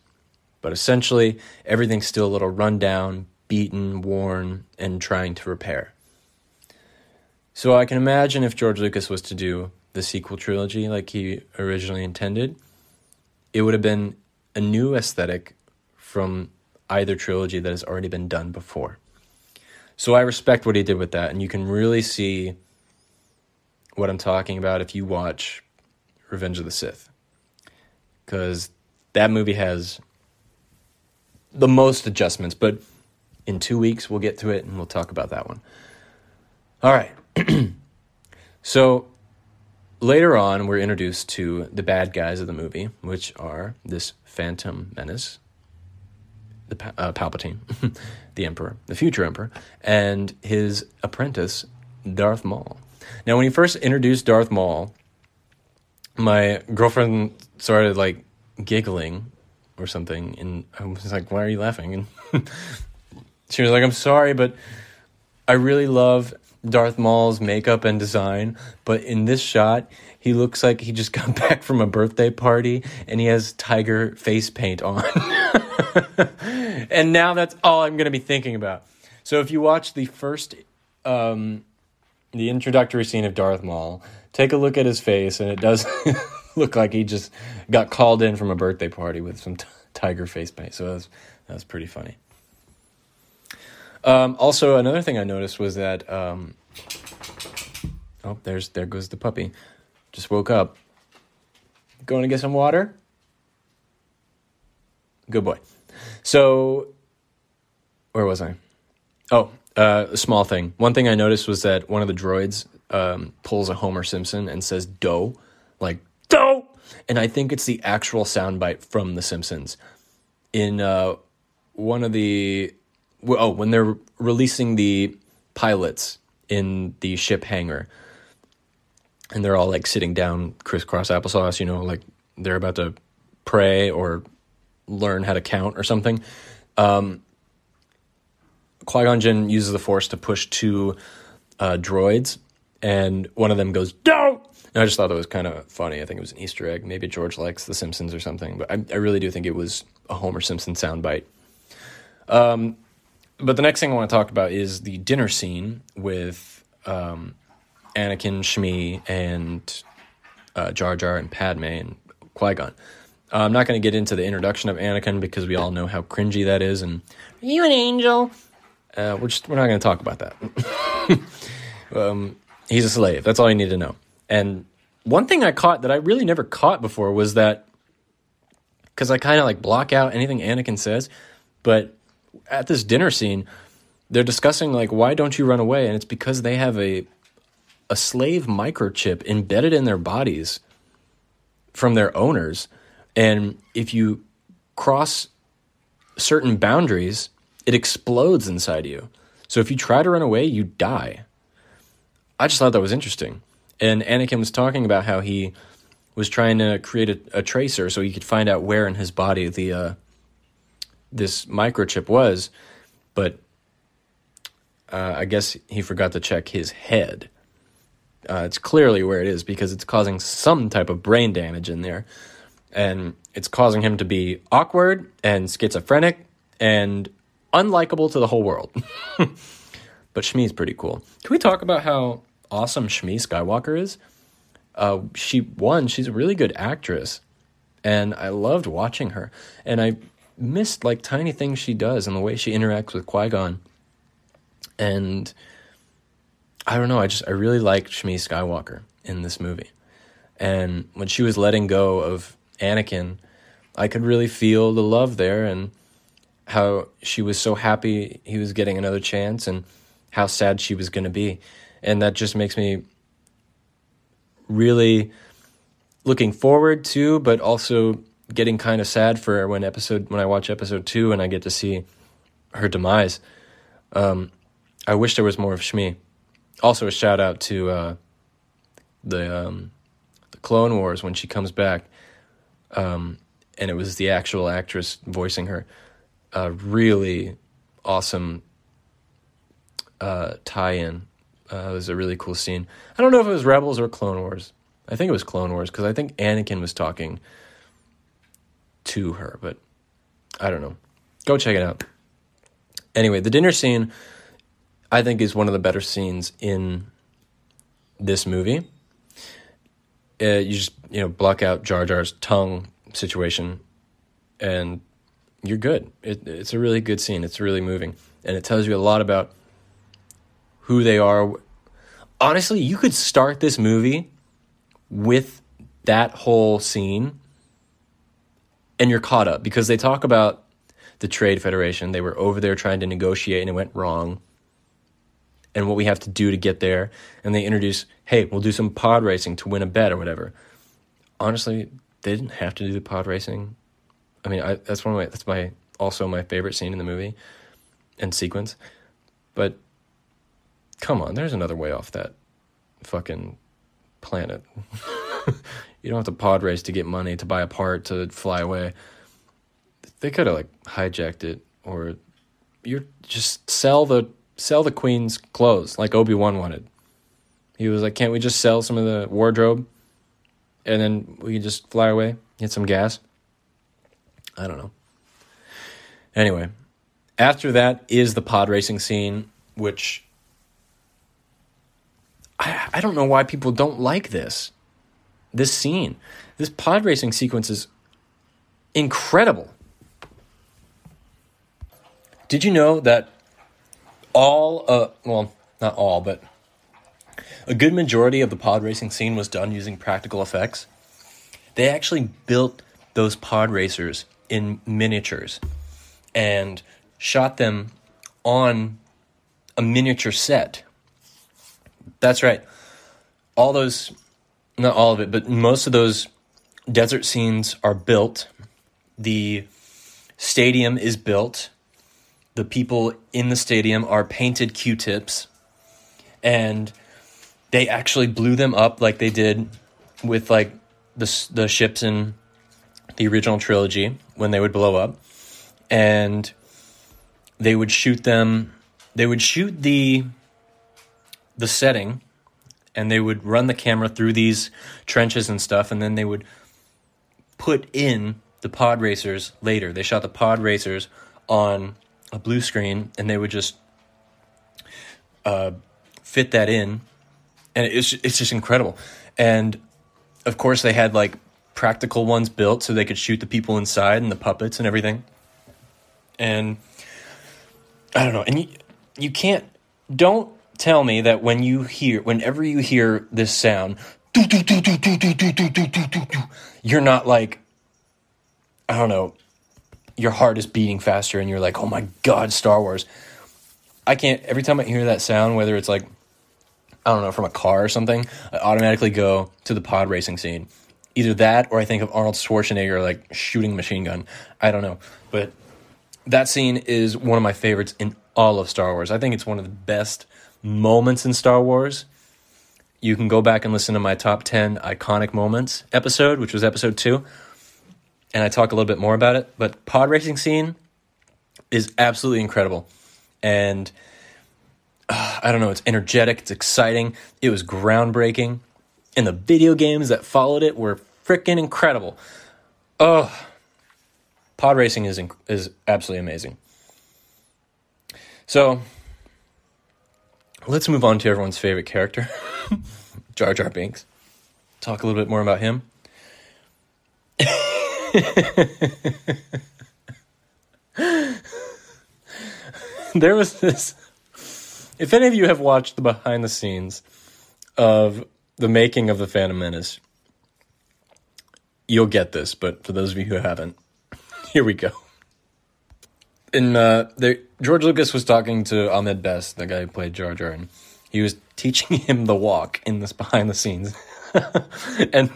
but essentially everything's still a little run down, beaten, worn, and trying to repair. So I can imagine if George Lucas was to do the sequel trilogy like he originally intended, it would have been a new aesthetic from either trilogy that has already been done before. So I respect what he did with that, and you can really see what I'm talking about if you watch Revenge of the Sith. Because that movie has the most adjustments, but in two weeks we'll get to it and we'll talk about that one. All right. so later on, we're introduced to the bad guys of the movie, which are this Phantom Menace, the uh, Palpatine, the Emperor, the future Emperor, and his apprentice, Darth Maul. Now, when he first introduced Darth Maul, my girlfriend started like giggling or something, and I was like, "Why are you laughing?" And she was like, "I'm sorry, but I really love Darth Maul's makeup and design, but in this shot, he looks like he just got back from a birthday party and he has tiger face paint on. and now that's all I'm going to be thinking about. So if you watch the first um, the introductory scene of Darth Maul, take a look at his face and it does look like he just got called in from a birthday party with some t- tiger face paint. So that's that's pretty funny. Um, also, another thing I noticed was that um, oh, there's there goes the puppy. Just woke up. Going to get some water. Good boy. So, where was I? Oh, uh, a small thing. One thing I noticed was that one of the droids um, pulls a Homer Simpson and says "dough," like "dough," and I think it's the actual soundbite from The Simpsons. In uh, one of the oh, when they're releasing the pilots in the ship hangar, and they're all like sitting down crisscross applesauce, you know, like they're about to pray or learn how to count or something. Um, Qui Gon Jinn uses the Force to push two uh, droids, and one of them goes, Don't! And I just thought that was kind of funny. I think it was an Easter egg. Maybe George likes The Simpsons or something, but I, I really do think it was a Homer Simpson soundbite. Um, but the next thing I want to talk about is the dinner scene with um, Anakin, Shmi, and uh, Jar Jar and Padme and Qui Gon. Uh, I'm not going to get into the introduction of Anakin because we all know how cringy that is. And are you an angel? Uh, we're just we're not going to talk about that. um, he's a slave. That's all you need to know. And one thing I caught that I really never caught before was that because I kind of like block out anything Anakin says, but at this dinner scene, they're discussing like why don't you run away, and it's because they have a a slave microchip embedded in their bodies from their owners, and if you cross certain boundaries, it explodes inside you. So if you try to run away, you die. I just thought that was interesting. And Anakin was talking about how he was trying to create a, a tracer so he could find out where in his body the uh, this microchip was, but uh, I guess he forgot to check his head. Uh, it's clearly where it is because it's causing some type of brain damage in there, and it's causing him to be awkward and schizophrenic and unlikable to the whole world. but Shmi's pretty cool. Can we talk about how awesome Shmi Skywalker is? Uh, she one, she's a really good actress, and I loved watching her. And I missed like tiny things she does and the way she interacts with Qui Gon. And I don't know, I just I really liked Shmi Skywalker in this movie. And when she was letting go of Anakin, I could really feel the love there and how she was so happy he was getting another chance and how sad she was going to be. And that just makes me really looking forward to, but also getting kind of sad for when episode when I watch episode two and I get to see her demise. Um, I wish there was more of Shmi. Also, a shout out to uh, the um, the Clone Wars when she comes back, um, and it was the actual actress voicing her. Really awesome uh, tie-in. Uh, it was a really cool scene. I don't know if it was Rebels or Clone Wars. I think it was Clone Wars because I think Anakin was talking to her, but I don't know. Go check it out. Anyway, the dinner scene I think is one of the better scenes in this movie. Uh, you just you know block out Jar Jar's tongue situation, and you're good. It, it's a really good scene. It's really moving, and it tells you a lot about who they are. Honestly, you could start this movie with that whole scene, and you're caught up because they talk about the Trade Federation. They were over there trying to negotiate, and it went wrong. And what we have to do to get there, and they introduce, hey, we'll do some pod racing to win a bet or whatever. Honestly, they didn't have to do the pod racing. I mean, I, that's one of my that's my also my favorite scene in the movie and sequence. But come on, there's another way off that fucking planet. you don't have to pod race to get money to buy a part to fly away. They could have like hijacked it or you're just sell the sell the queen's clothes like Obi-Wan wanted. He was like, "Can't we just sell some of the wardrobe and then we can just fly away, get some gas?" I don't know. Anyway, after that is the pod racing scene, which I, I don't know why people don't like this. This scene. This pod racing sequence is incredible. Did you know that all, uh, well, not all, but a good majority of the pod racing scene was done using practical effects? They actually built those pod racers in miniatures and shot them on a miniature set. That's right. All those, not all of it, but most of those desert scenes are built. The stadium is built. The people in the stadium are painted Q tips. And they actually blew them up like they did with like the, the ships in the original trilogy when they would blow up. And they would shoot them, they would shoot the the setting and they would run the camera through these trenches and stuff and then they would put in the pod racers later. They shot the pod racers on a blue screen and they would just uh, fit that in. And it's it's just incredible. And of course they had like practical ones built so they could shoot the people inside and the puppets and everything. And i don't know. And you, you can't don't tell me that when you hear, whenever you hear this sound, you're not like, I don't know, your heart is beating faster and you're like, oh my God, Star Wars. I can't, every time I hear that sound, whether it's like, I don't know, from a car or something, I automatically go to the pod racing scene. Either that or I think of Arnold Schwarzenegger like shooting a machine gun. I don't know. But that scene is one of my favorites in all of Star Wars. I think it's one of the best moments in Star Wars. You can go back and listen to my top 10 iconic moments episode, which was episode two. And I talk a little bit more about it. But pod racing scene is absolutely incredible. And uh, I don't know, it's energetic, it's exciting, it was groundbreaking. And the video games that followed it were freaking incredible. Oh, pod racing is, inc- is absolutely amazing. So, let's move on to everyone's favorite character, Jar Jar Binks. Talk a little bit more about him. there was this. If any of you have watched the behind the scenes of the making of the Phantom Menace, you'll get this. But for those of you who haven't, here we go. In uh, there, George Lucas was talking to Ahmed Best, the guy who played Jar Jar, and he was teaching him the walk in this behind the scenes, and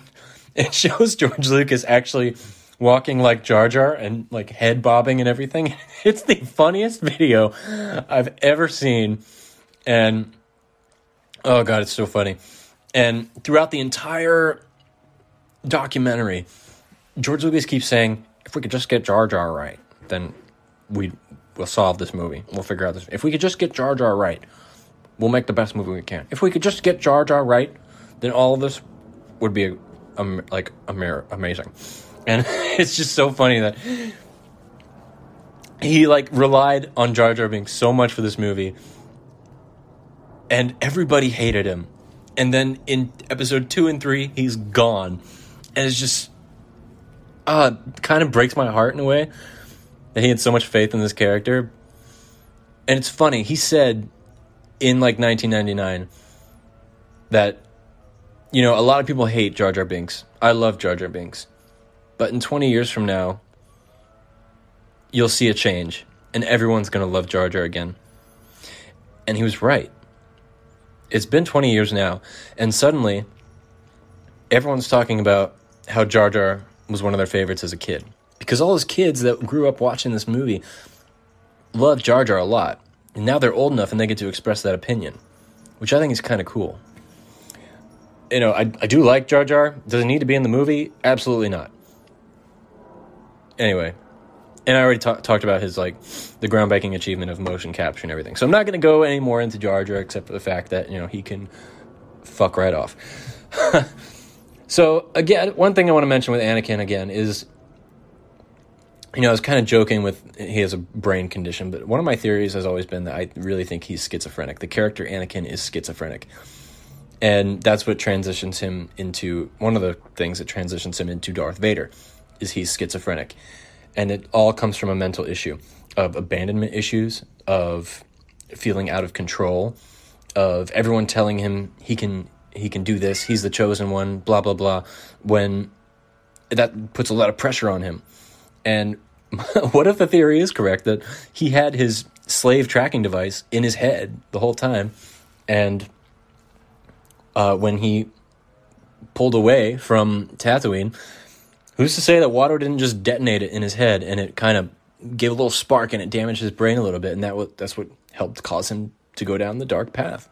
it shows George Lucas actually walking like Jar Jar and like head bobbing and everything. It's the funniest video I've ever seen. And oh god, it's so funny. And throughout the entire documentary, George Lucas keeps saying, if we could just get Jar Jar right, then we will solve this movie. We'll figure out this. If we could just get Jar Jar right, we'll make the best movie we can. If we could just get Jar Jar right, then all of this would be um, like amazing. And it's just so funny that he like relied on Jar Jar being so much for this movie, and everybody hated him. And then in episode two and three, he's gone, and it's just uh kind of breaks my heart in a way that he had so much faith in this character. And it's funny, he said in like 1999 that you know, a lot of people hate Jar Jar Binks. I love Jar Jar Binks. But in 20 years from now, you'll see a change and everyone's going to love Jar Jar again. And he was right. It's been 20 years now, and suddenly everyone's talking about how Jar Jar was one of their favorites as a kid. Because all those kids that grew up watching this movie love Jar Jar a lot. And now they're old enough and they get to express that opinion, which I think is kind of cool. You know, I, I do like Jar Jar. Does it need to be in the movie? Absolutely not. Anyway, and I already ta- talked about his like the groundbreaking achievement of motion capture and everything. So I'm not going to go any more into Jar Jar except for the fact that you know he can fuck right off. so again, one thing I want to mention with Anakin again is you know, I was kind of joking with he has a brain condition, but one of my theories has always been that I really think he's schizophrenic. The character Anakin is schizophrenic. And that's what transitions him into one of the things that transitions him into Darth Vader is he's schizophrenic. And it all comes from a mental issue of abandonment issues, of feeling out of control, of everyone telling him he can he can do this, he's the chosen one, blah blah blah, when that puts a lot of pressure on him and what if the theory is correct that he had his slave tracking device in his head the whole time, and uh, when he pulled away from Tatooine, who's to say that Watto didn't just detonate it in his head and it kind of gave a little spark and it damaged his brain a little bit, and that w- that's what helped cause him to go down the dark path.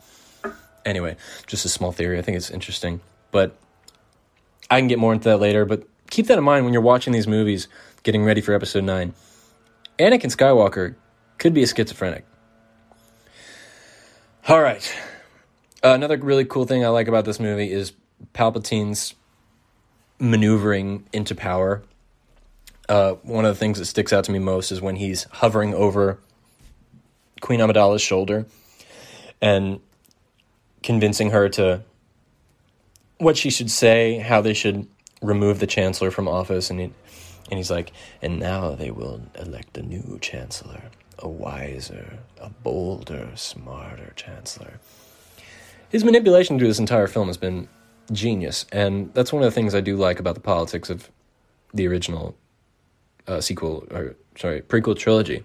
Anyway, just a small theory. I think it's interesting, but I can get more into that later. But keep that in mind when you're watching these movies getting ready for episode 9. Anakin Skywalker could be a schizophrenic. All right. Uh, another really cool thing I like about this movie is Palpatine's maneuvering into power. Uh, one of the things that sticks out to me most is when he's hovering over Queen Amidala's shoulder and convincing her to what she should say, how they should remove the chancellor from office, and he, and he's like, and now they will elect a new chancellor, a wiser, a bolder, smarter chancellor. His manipulation through this entire film has been genius, and that's one of the things I do like about the politics of the original uh, sequel, or sorry, prequel trilogy,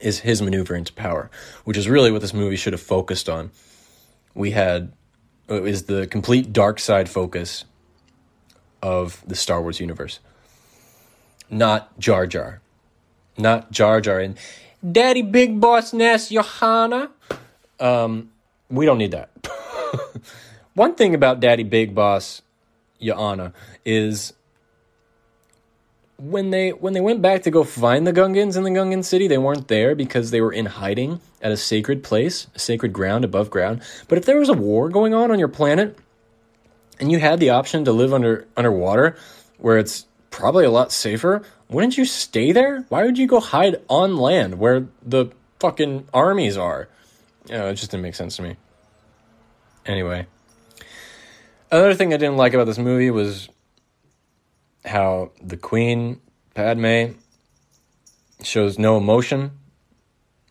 is his maneuver into power, which is really what this movie should have focused on. We had it was the complete dark side focus of the Star Wars universe not Jar Jar. Not Jar Jar. And Daddy Big Boss Nass Johanna. Um, we don't need that. One thing about Daddy Big Boss Johanna is when they when they went back to go find the Gungans in the Gungan city, they weren't there because they were in hiding at a sacred place, a sacred ground above ground. But if there was a war going on on your planet and you had the option to live under underwater where it's probably a lot safer. Wouldn't you stay there? Why would you go hide on land where the fucking armies are? You know, it just didn't make sense to me. Anyway. Another thing I didn't like about this movie was how the Queen, Padme, shows no emotion.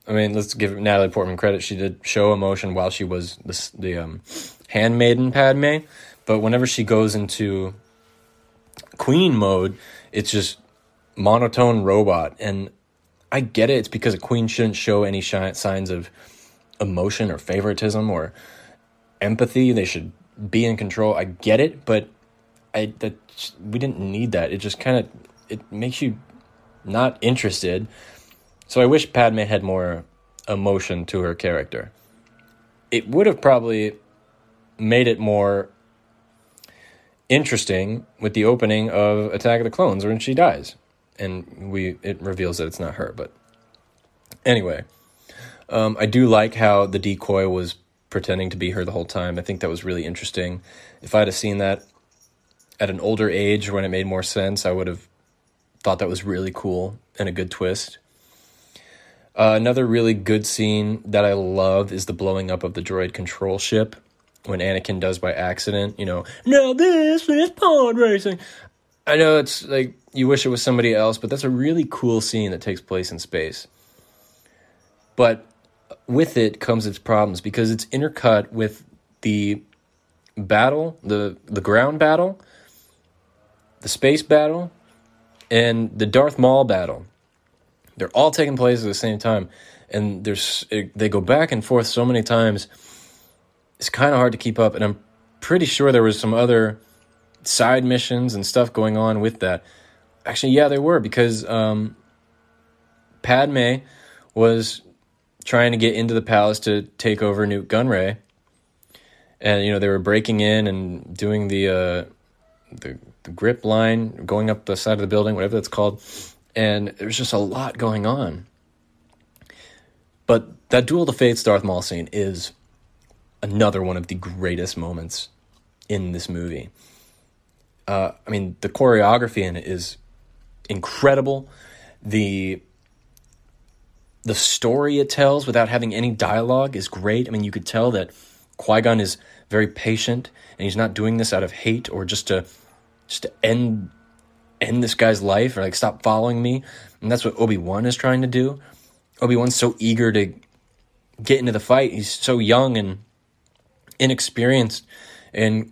I mean, let's give Natalie Portman credit. She did show emotion while she was the, the um, handmaiden Padme. But whenever she goes into queen mode, it's just monotone robot. And I get it. It's because a queen shouldn't show any signs of emotion or favoritism or empathy. They should be in control. I get it, but I that we didn't need that. It just kind of it makes you not interested. So I wish Padme had more emotion to her character. It would have probably made it more interesting with the opening of Attack of the Clones when she dies. And we it reveals that it's not her, but anyway. Um, I do like how the decoy was pretending to be her the whole time. I think that was really interesting. If I'd have seen that at an older age when it made more sense, I would have thought that was really cool and a good twist. Uh, another really good scene that I love is the blowing up of the droid control ship when Anakin does by accident, you know, now this is pod racing. I know it's like you wish it was somebody else, but that's a really cool scene that takes place in space. But with it comes its problems because it's intercut with the battle, the the ground battle, the space battle, and the Darth Maul battle. They're all taking place at the same time, and there's they go back and forth so many times. It's kind of hard to keep up, and I'm pretty sure there was some other side missions and stuff going on with that. Actually, yeah, there were because um, Padme was trying to get into the palace to take over Nute Gunray, and you know they were breaking in and doing the uh, the, the grip line, going up the side of the building, whatever that's called, and there's just a lot going on. But that Duel of the Fates Darth Maul scene is another one of the greatest moments in this movie. Uh, I mean, the choreography in it is incredible. The the story it tells without having any dialogue is great. I mean, you could tell that Qui Gon is very patient, and he's not doing this out of hate or just to just to end end this guy's life or like stop following me. And that's what Obi Wan is trying to do. Obi Wan's so eager to get into the fight. He's so young and inexperienced, and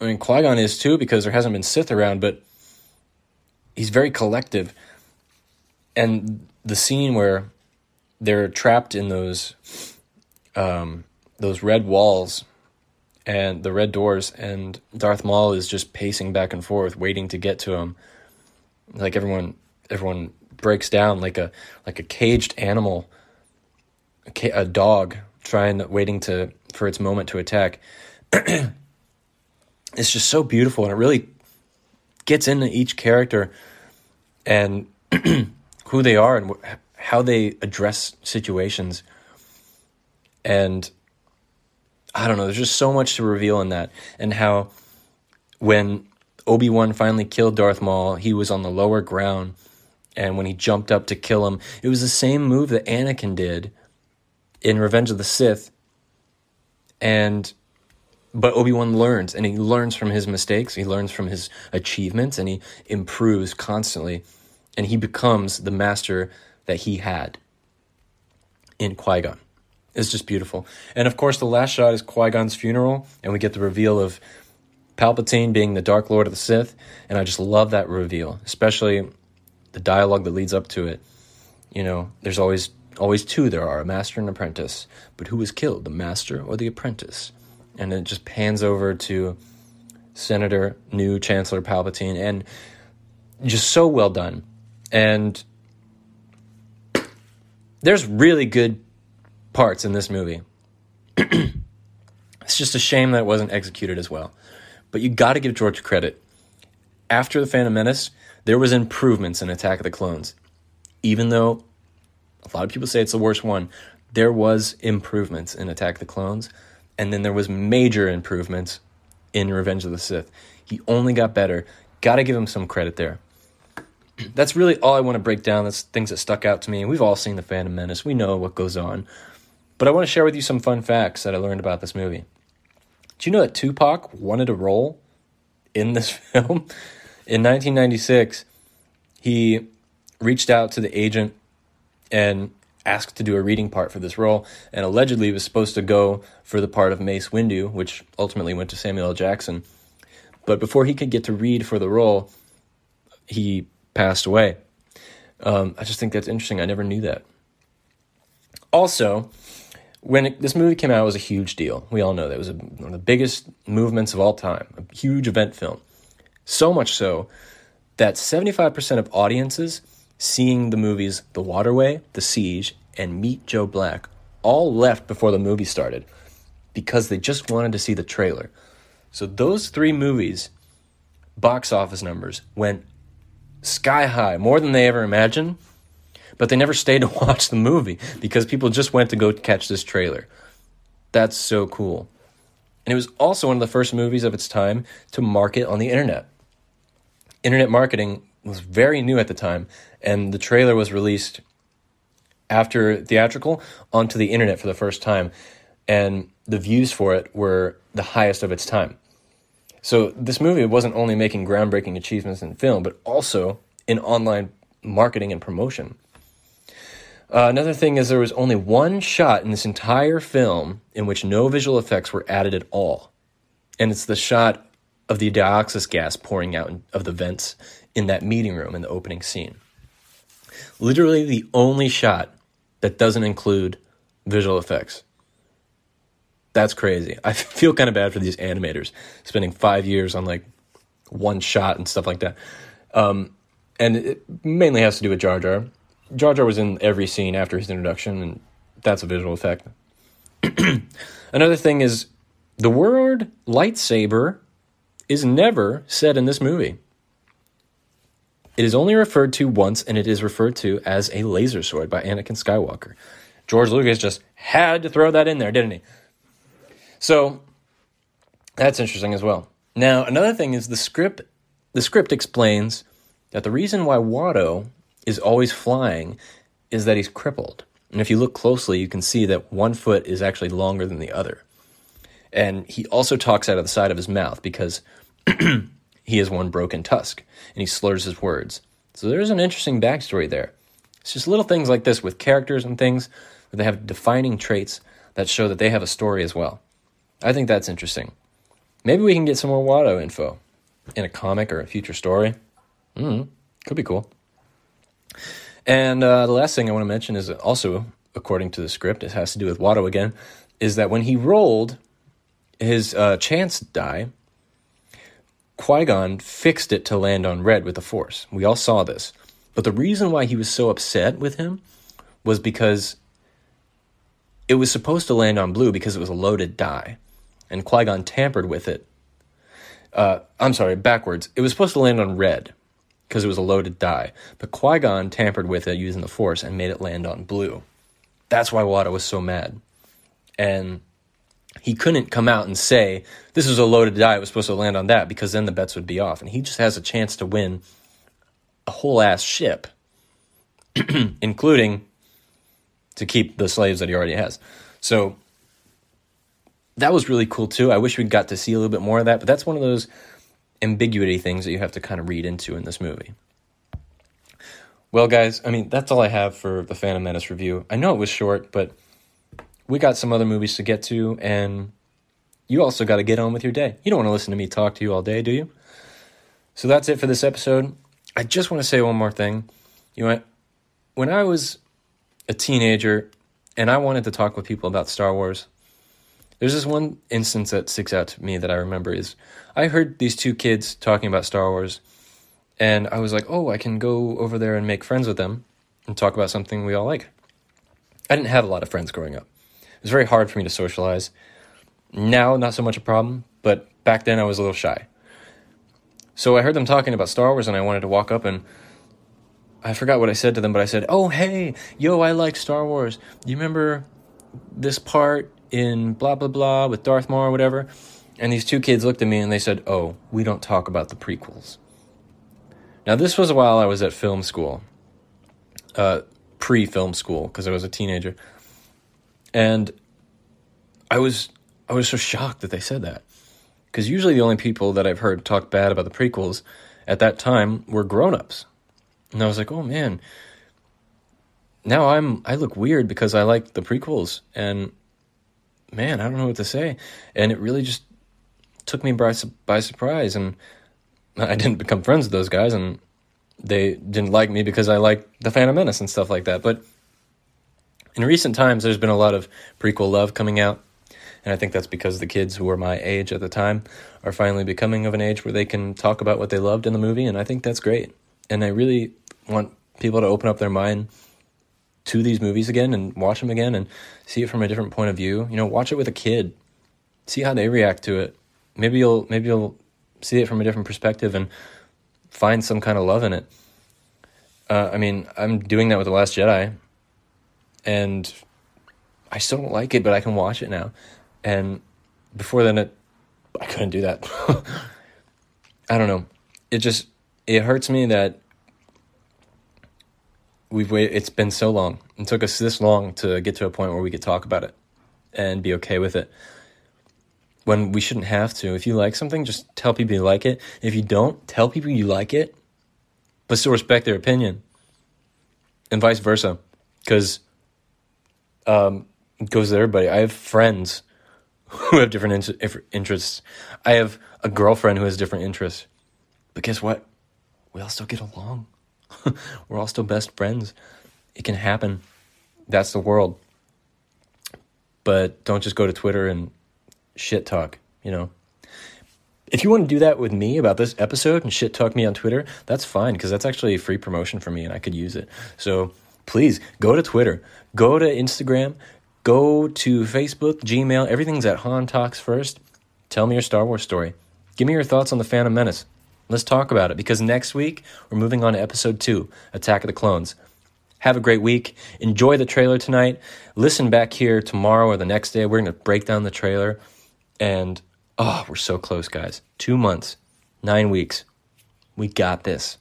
I mean Qui Gon is too because there hasn't been Sith around, but he's very collective. And the scene where they're trapped in those um, those red walls and the red doors, and Darth Maul is just pacing back and forth, waiting to get to him. Like everyone, everyone breaks down like a like a caged animal, a, a dog trying waiting to for its moment to attack. it's just so beautiful, and it really gets into each character and who they are and how they address situations. And I don't know, there's just so much to reveal in that. And how when Obi Wan finally killed Darth Maul, he was on the lower ground. And when he jumped up to kill him, it was the same move that Anakin did in Revenge of the Sith. And but Obi-Wan learns and he learns from his mistakes, he learns from his achievements and he improves constantly and he becomes the master that he had in Qui Gon. It's just beautiful. And of course, the last shot is Qui Gon's funeral, and we get the reveal of Palpatine being the Dark Lord of the Sith. And I just love that reveal, especially the dialogue that leads up to it. You know, there's always always two there are a master and an apprentice but who was killed the master or the apprentice and it just pans over to senator new chancellor palpatine and just so well done and there's really good parts in this movie. it's just a shame that it wasn't executed as well. But you got to give George credit. After the Phantom Menace, there was improvements in Attack of the Clones. Even though a lot of people say it's the worst one, there was improvements in Attack the Clones, and then there was major improvements in Revenge of the Sith. He only got better. Got to give him some credit there that's really all I want to break down. That's things that stuck out to me. We've all seen The Phantom Menace. We know what goes on. But I want to share with you some fun facts that I learned about this movie. Do you know that Tupac wanted a role in this film? In 1996, he reached out to the agent and asked to do a reading part for this role, and allegedly was supposed to go for the part of Mace Windu, which ultimately went to Samuel L. Jackson. But before he could get to read for the role, he passed away. Um, I just think that's interesting. I never knew that. Also, when it, this movie came out, it was a huge deal. We all know that it was a, one of the biggest movements of all time, a huge event film. So much so that 75% of audiences seeing the movies The Waterboy, The Siege, and Meet Joe Black all left before the movie started because they just wanted to see the trailer. So those three movies, box office numbers went sky high, more than they ever imagined, but they never stayed to watch the movie because people just went to go catch this trailer. That's so cool. And it was also one of the first movies of its time to market on the internet. Internet marketing was very new at the time, and the trailer was released after theatrical onto the internet for the first time, and the views for it were the highest of its time. So this movie wasn't only making groundbreaking achievements in film, but also in online marketing and promotion. Uh, another thing is there was only one shot in this entire film in which no visual effects were added at all, and it's the shot of the dioxis gas pouring out of the vents in that meeting room in the opening scene. Literally the only shot that doesn't include visual effects. That's crazy. I feel kind of bad for these animators spending five years on like one shot and stuff like that. Um, and it mainly has to do with Jar Jar. Jar Jar was in every scene after his introduction, and that's a visual effect. Another thing is the word lightsaber is never said in this movie. It is only referred to once, and it is referred to as a laser sword by Anakin Skywalker. George Lucas just had to throw that in there, didn't he? So that's interesting as well. Now, another thing is the script. The script explains that the reason why Watto is always flying is that he's crippled. And if you look closely, you can see that one foot is actually longer than the other. And he also talks out of the side of his mouth because he has one broken tusk and he slurs his words. So there's an interesting backstory there. It's just little things like this with characters and things where they have defining traits that show that they have a story as well. I think that's interesting. Maybe we can get some more Watto info in a comic or a future story. Mm, could be cool. And uh, the last thing I want to mention is also, according to the script, it has to do with Watto again, is that when he rolled his uh, chance die, Qui Gon fixed it to land on red with the Force. We all saw this. But the reason why he was so upset with him was because it was supposed to land on blue because it was a loaded die and Qui Gon tampered with it. Uh, I'm sorry, backwards. It was supposed to land on red because it was a loaded die, but Qui Gon tampered with it using the Force and made it land on blue. That's why Watto was so mad. And he couldn't come out and say, This was a loaded die, it was supposed to land on that, because then the bets would be off. And he just has a chance to win a whole ass ship, including to keep the slaves that he already has. So that was really cool too. I wish we got to see a little bit more of that, but that's one of those ambiguity things that you have to kind of read into in this movie. Well, guys, I mean, that's all I have for the Phantom Menace review. I know it was short, but we got some other movies to get to, and you also got to get on with your day. You don't want to listen to me talk to you all day, do you? So that's it for this episode. I just want to say one more thing. You know, when I was a teenager and I wanted to talk with people about Star Wars, there's this one instance that sticks out to me that I remember is I heard these two kids talking about Star Wars, and I was like, oh, I can go over there and make friends with them and talk about something we all like. I didn't have a lot of friends growing up. It was very hard for me to socialize. Now, not so much a problem, but back then I was a little shy. So I heard them talking about Star Wars, and I wanted to walk up and I forgot what I said to them, but I said, "Oh, hey, yo, I like Star Wars. You remember this part in blah blah blah with Darth Maul or whatever. And these two kids looked at me and they said, "Oh, we don't talk about the prequels." Now this was while I was at film school, uh, pre-film school, because I was a teenager, and I was I was so shocked that they said that, because usually the only people that I've heard talk bad about the prequels at that time were grown-ups, and I was like, "Oh man." Now I'm I look weird because I like the prequels and man, I don't know what to say. And it really just took me by, by surprise. And I didn't become friends with those guys, and they didn't like me because I like the Phantom Menace and stuff like that. But in recent times, there's been a lot of prequel love coming out. And I think that's because the kids who were my age at the time are finally becoming of an age where they can talk about what they loved in the movie. And I think that's great. And I really want people to open up their mind to these movies again and watch them again and see it from a different point of view. You know, watch it with a kid. See how they react to it. Maybe you'll maybe you'll see it from a different perspective and find some kind of love in it. Uh, I mean, I'm doing that with The Last Jedi, and I still don't like it, but I can watch it now. And before then, it I couldn't do that. I don't know. It just it hurts me that we've waited. It's been so long. It took us this long to get to a point where we could talk about it and be okay with it. When we shouldn't have to. If you like something, just tell people you like it. If you don't, tell people you like it, but still respect their opinion, and vice versa. Because um, goes to everybody. I have friends who have different in- interests. I have a girlfriend who has different interests. But guess what? We all still get along. We're all still best friends. It can happen. That's the world. But don't just go to Twitter and shit talk, you know. If you want to do that with me about this episode and shit talk me on Twitter, that's fine because that's actually a free promotion for me and I could use it. So please go to Twitter, go to Instagram, go to Facebook, Gmail. Everything's at Han Talks first. Tell me your Star Wars story. Give me your thoughts on the Phantom Menace. Let's talk about it because next week we're moving on to episode two Attack of the Clones. Have a great week. Enjoy the trailer tonight. Listen back here tomorrow or the next day. We're going to break down the trailer. And oh, we're so close, guys. Two months, nine weeks. We got this.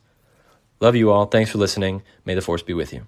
Love you all. Thanks for listening. May the force be with you.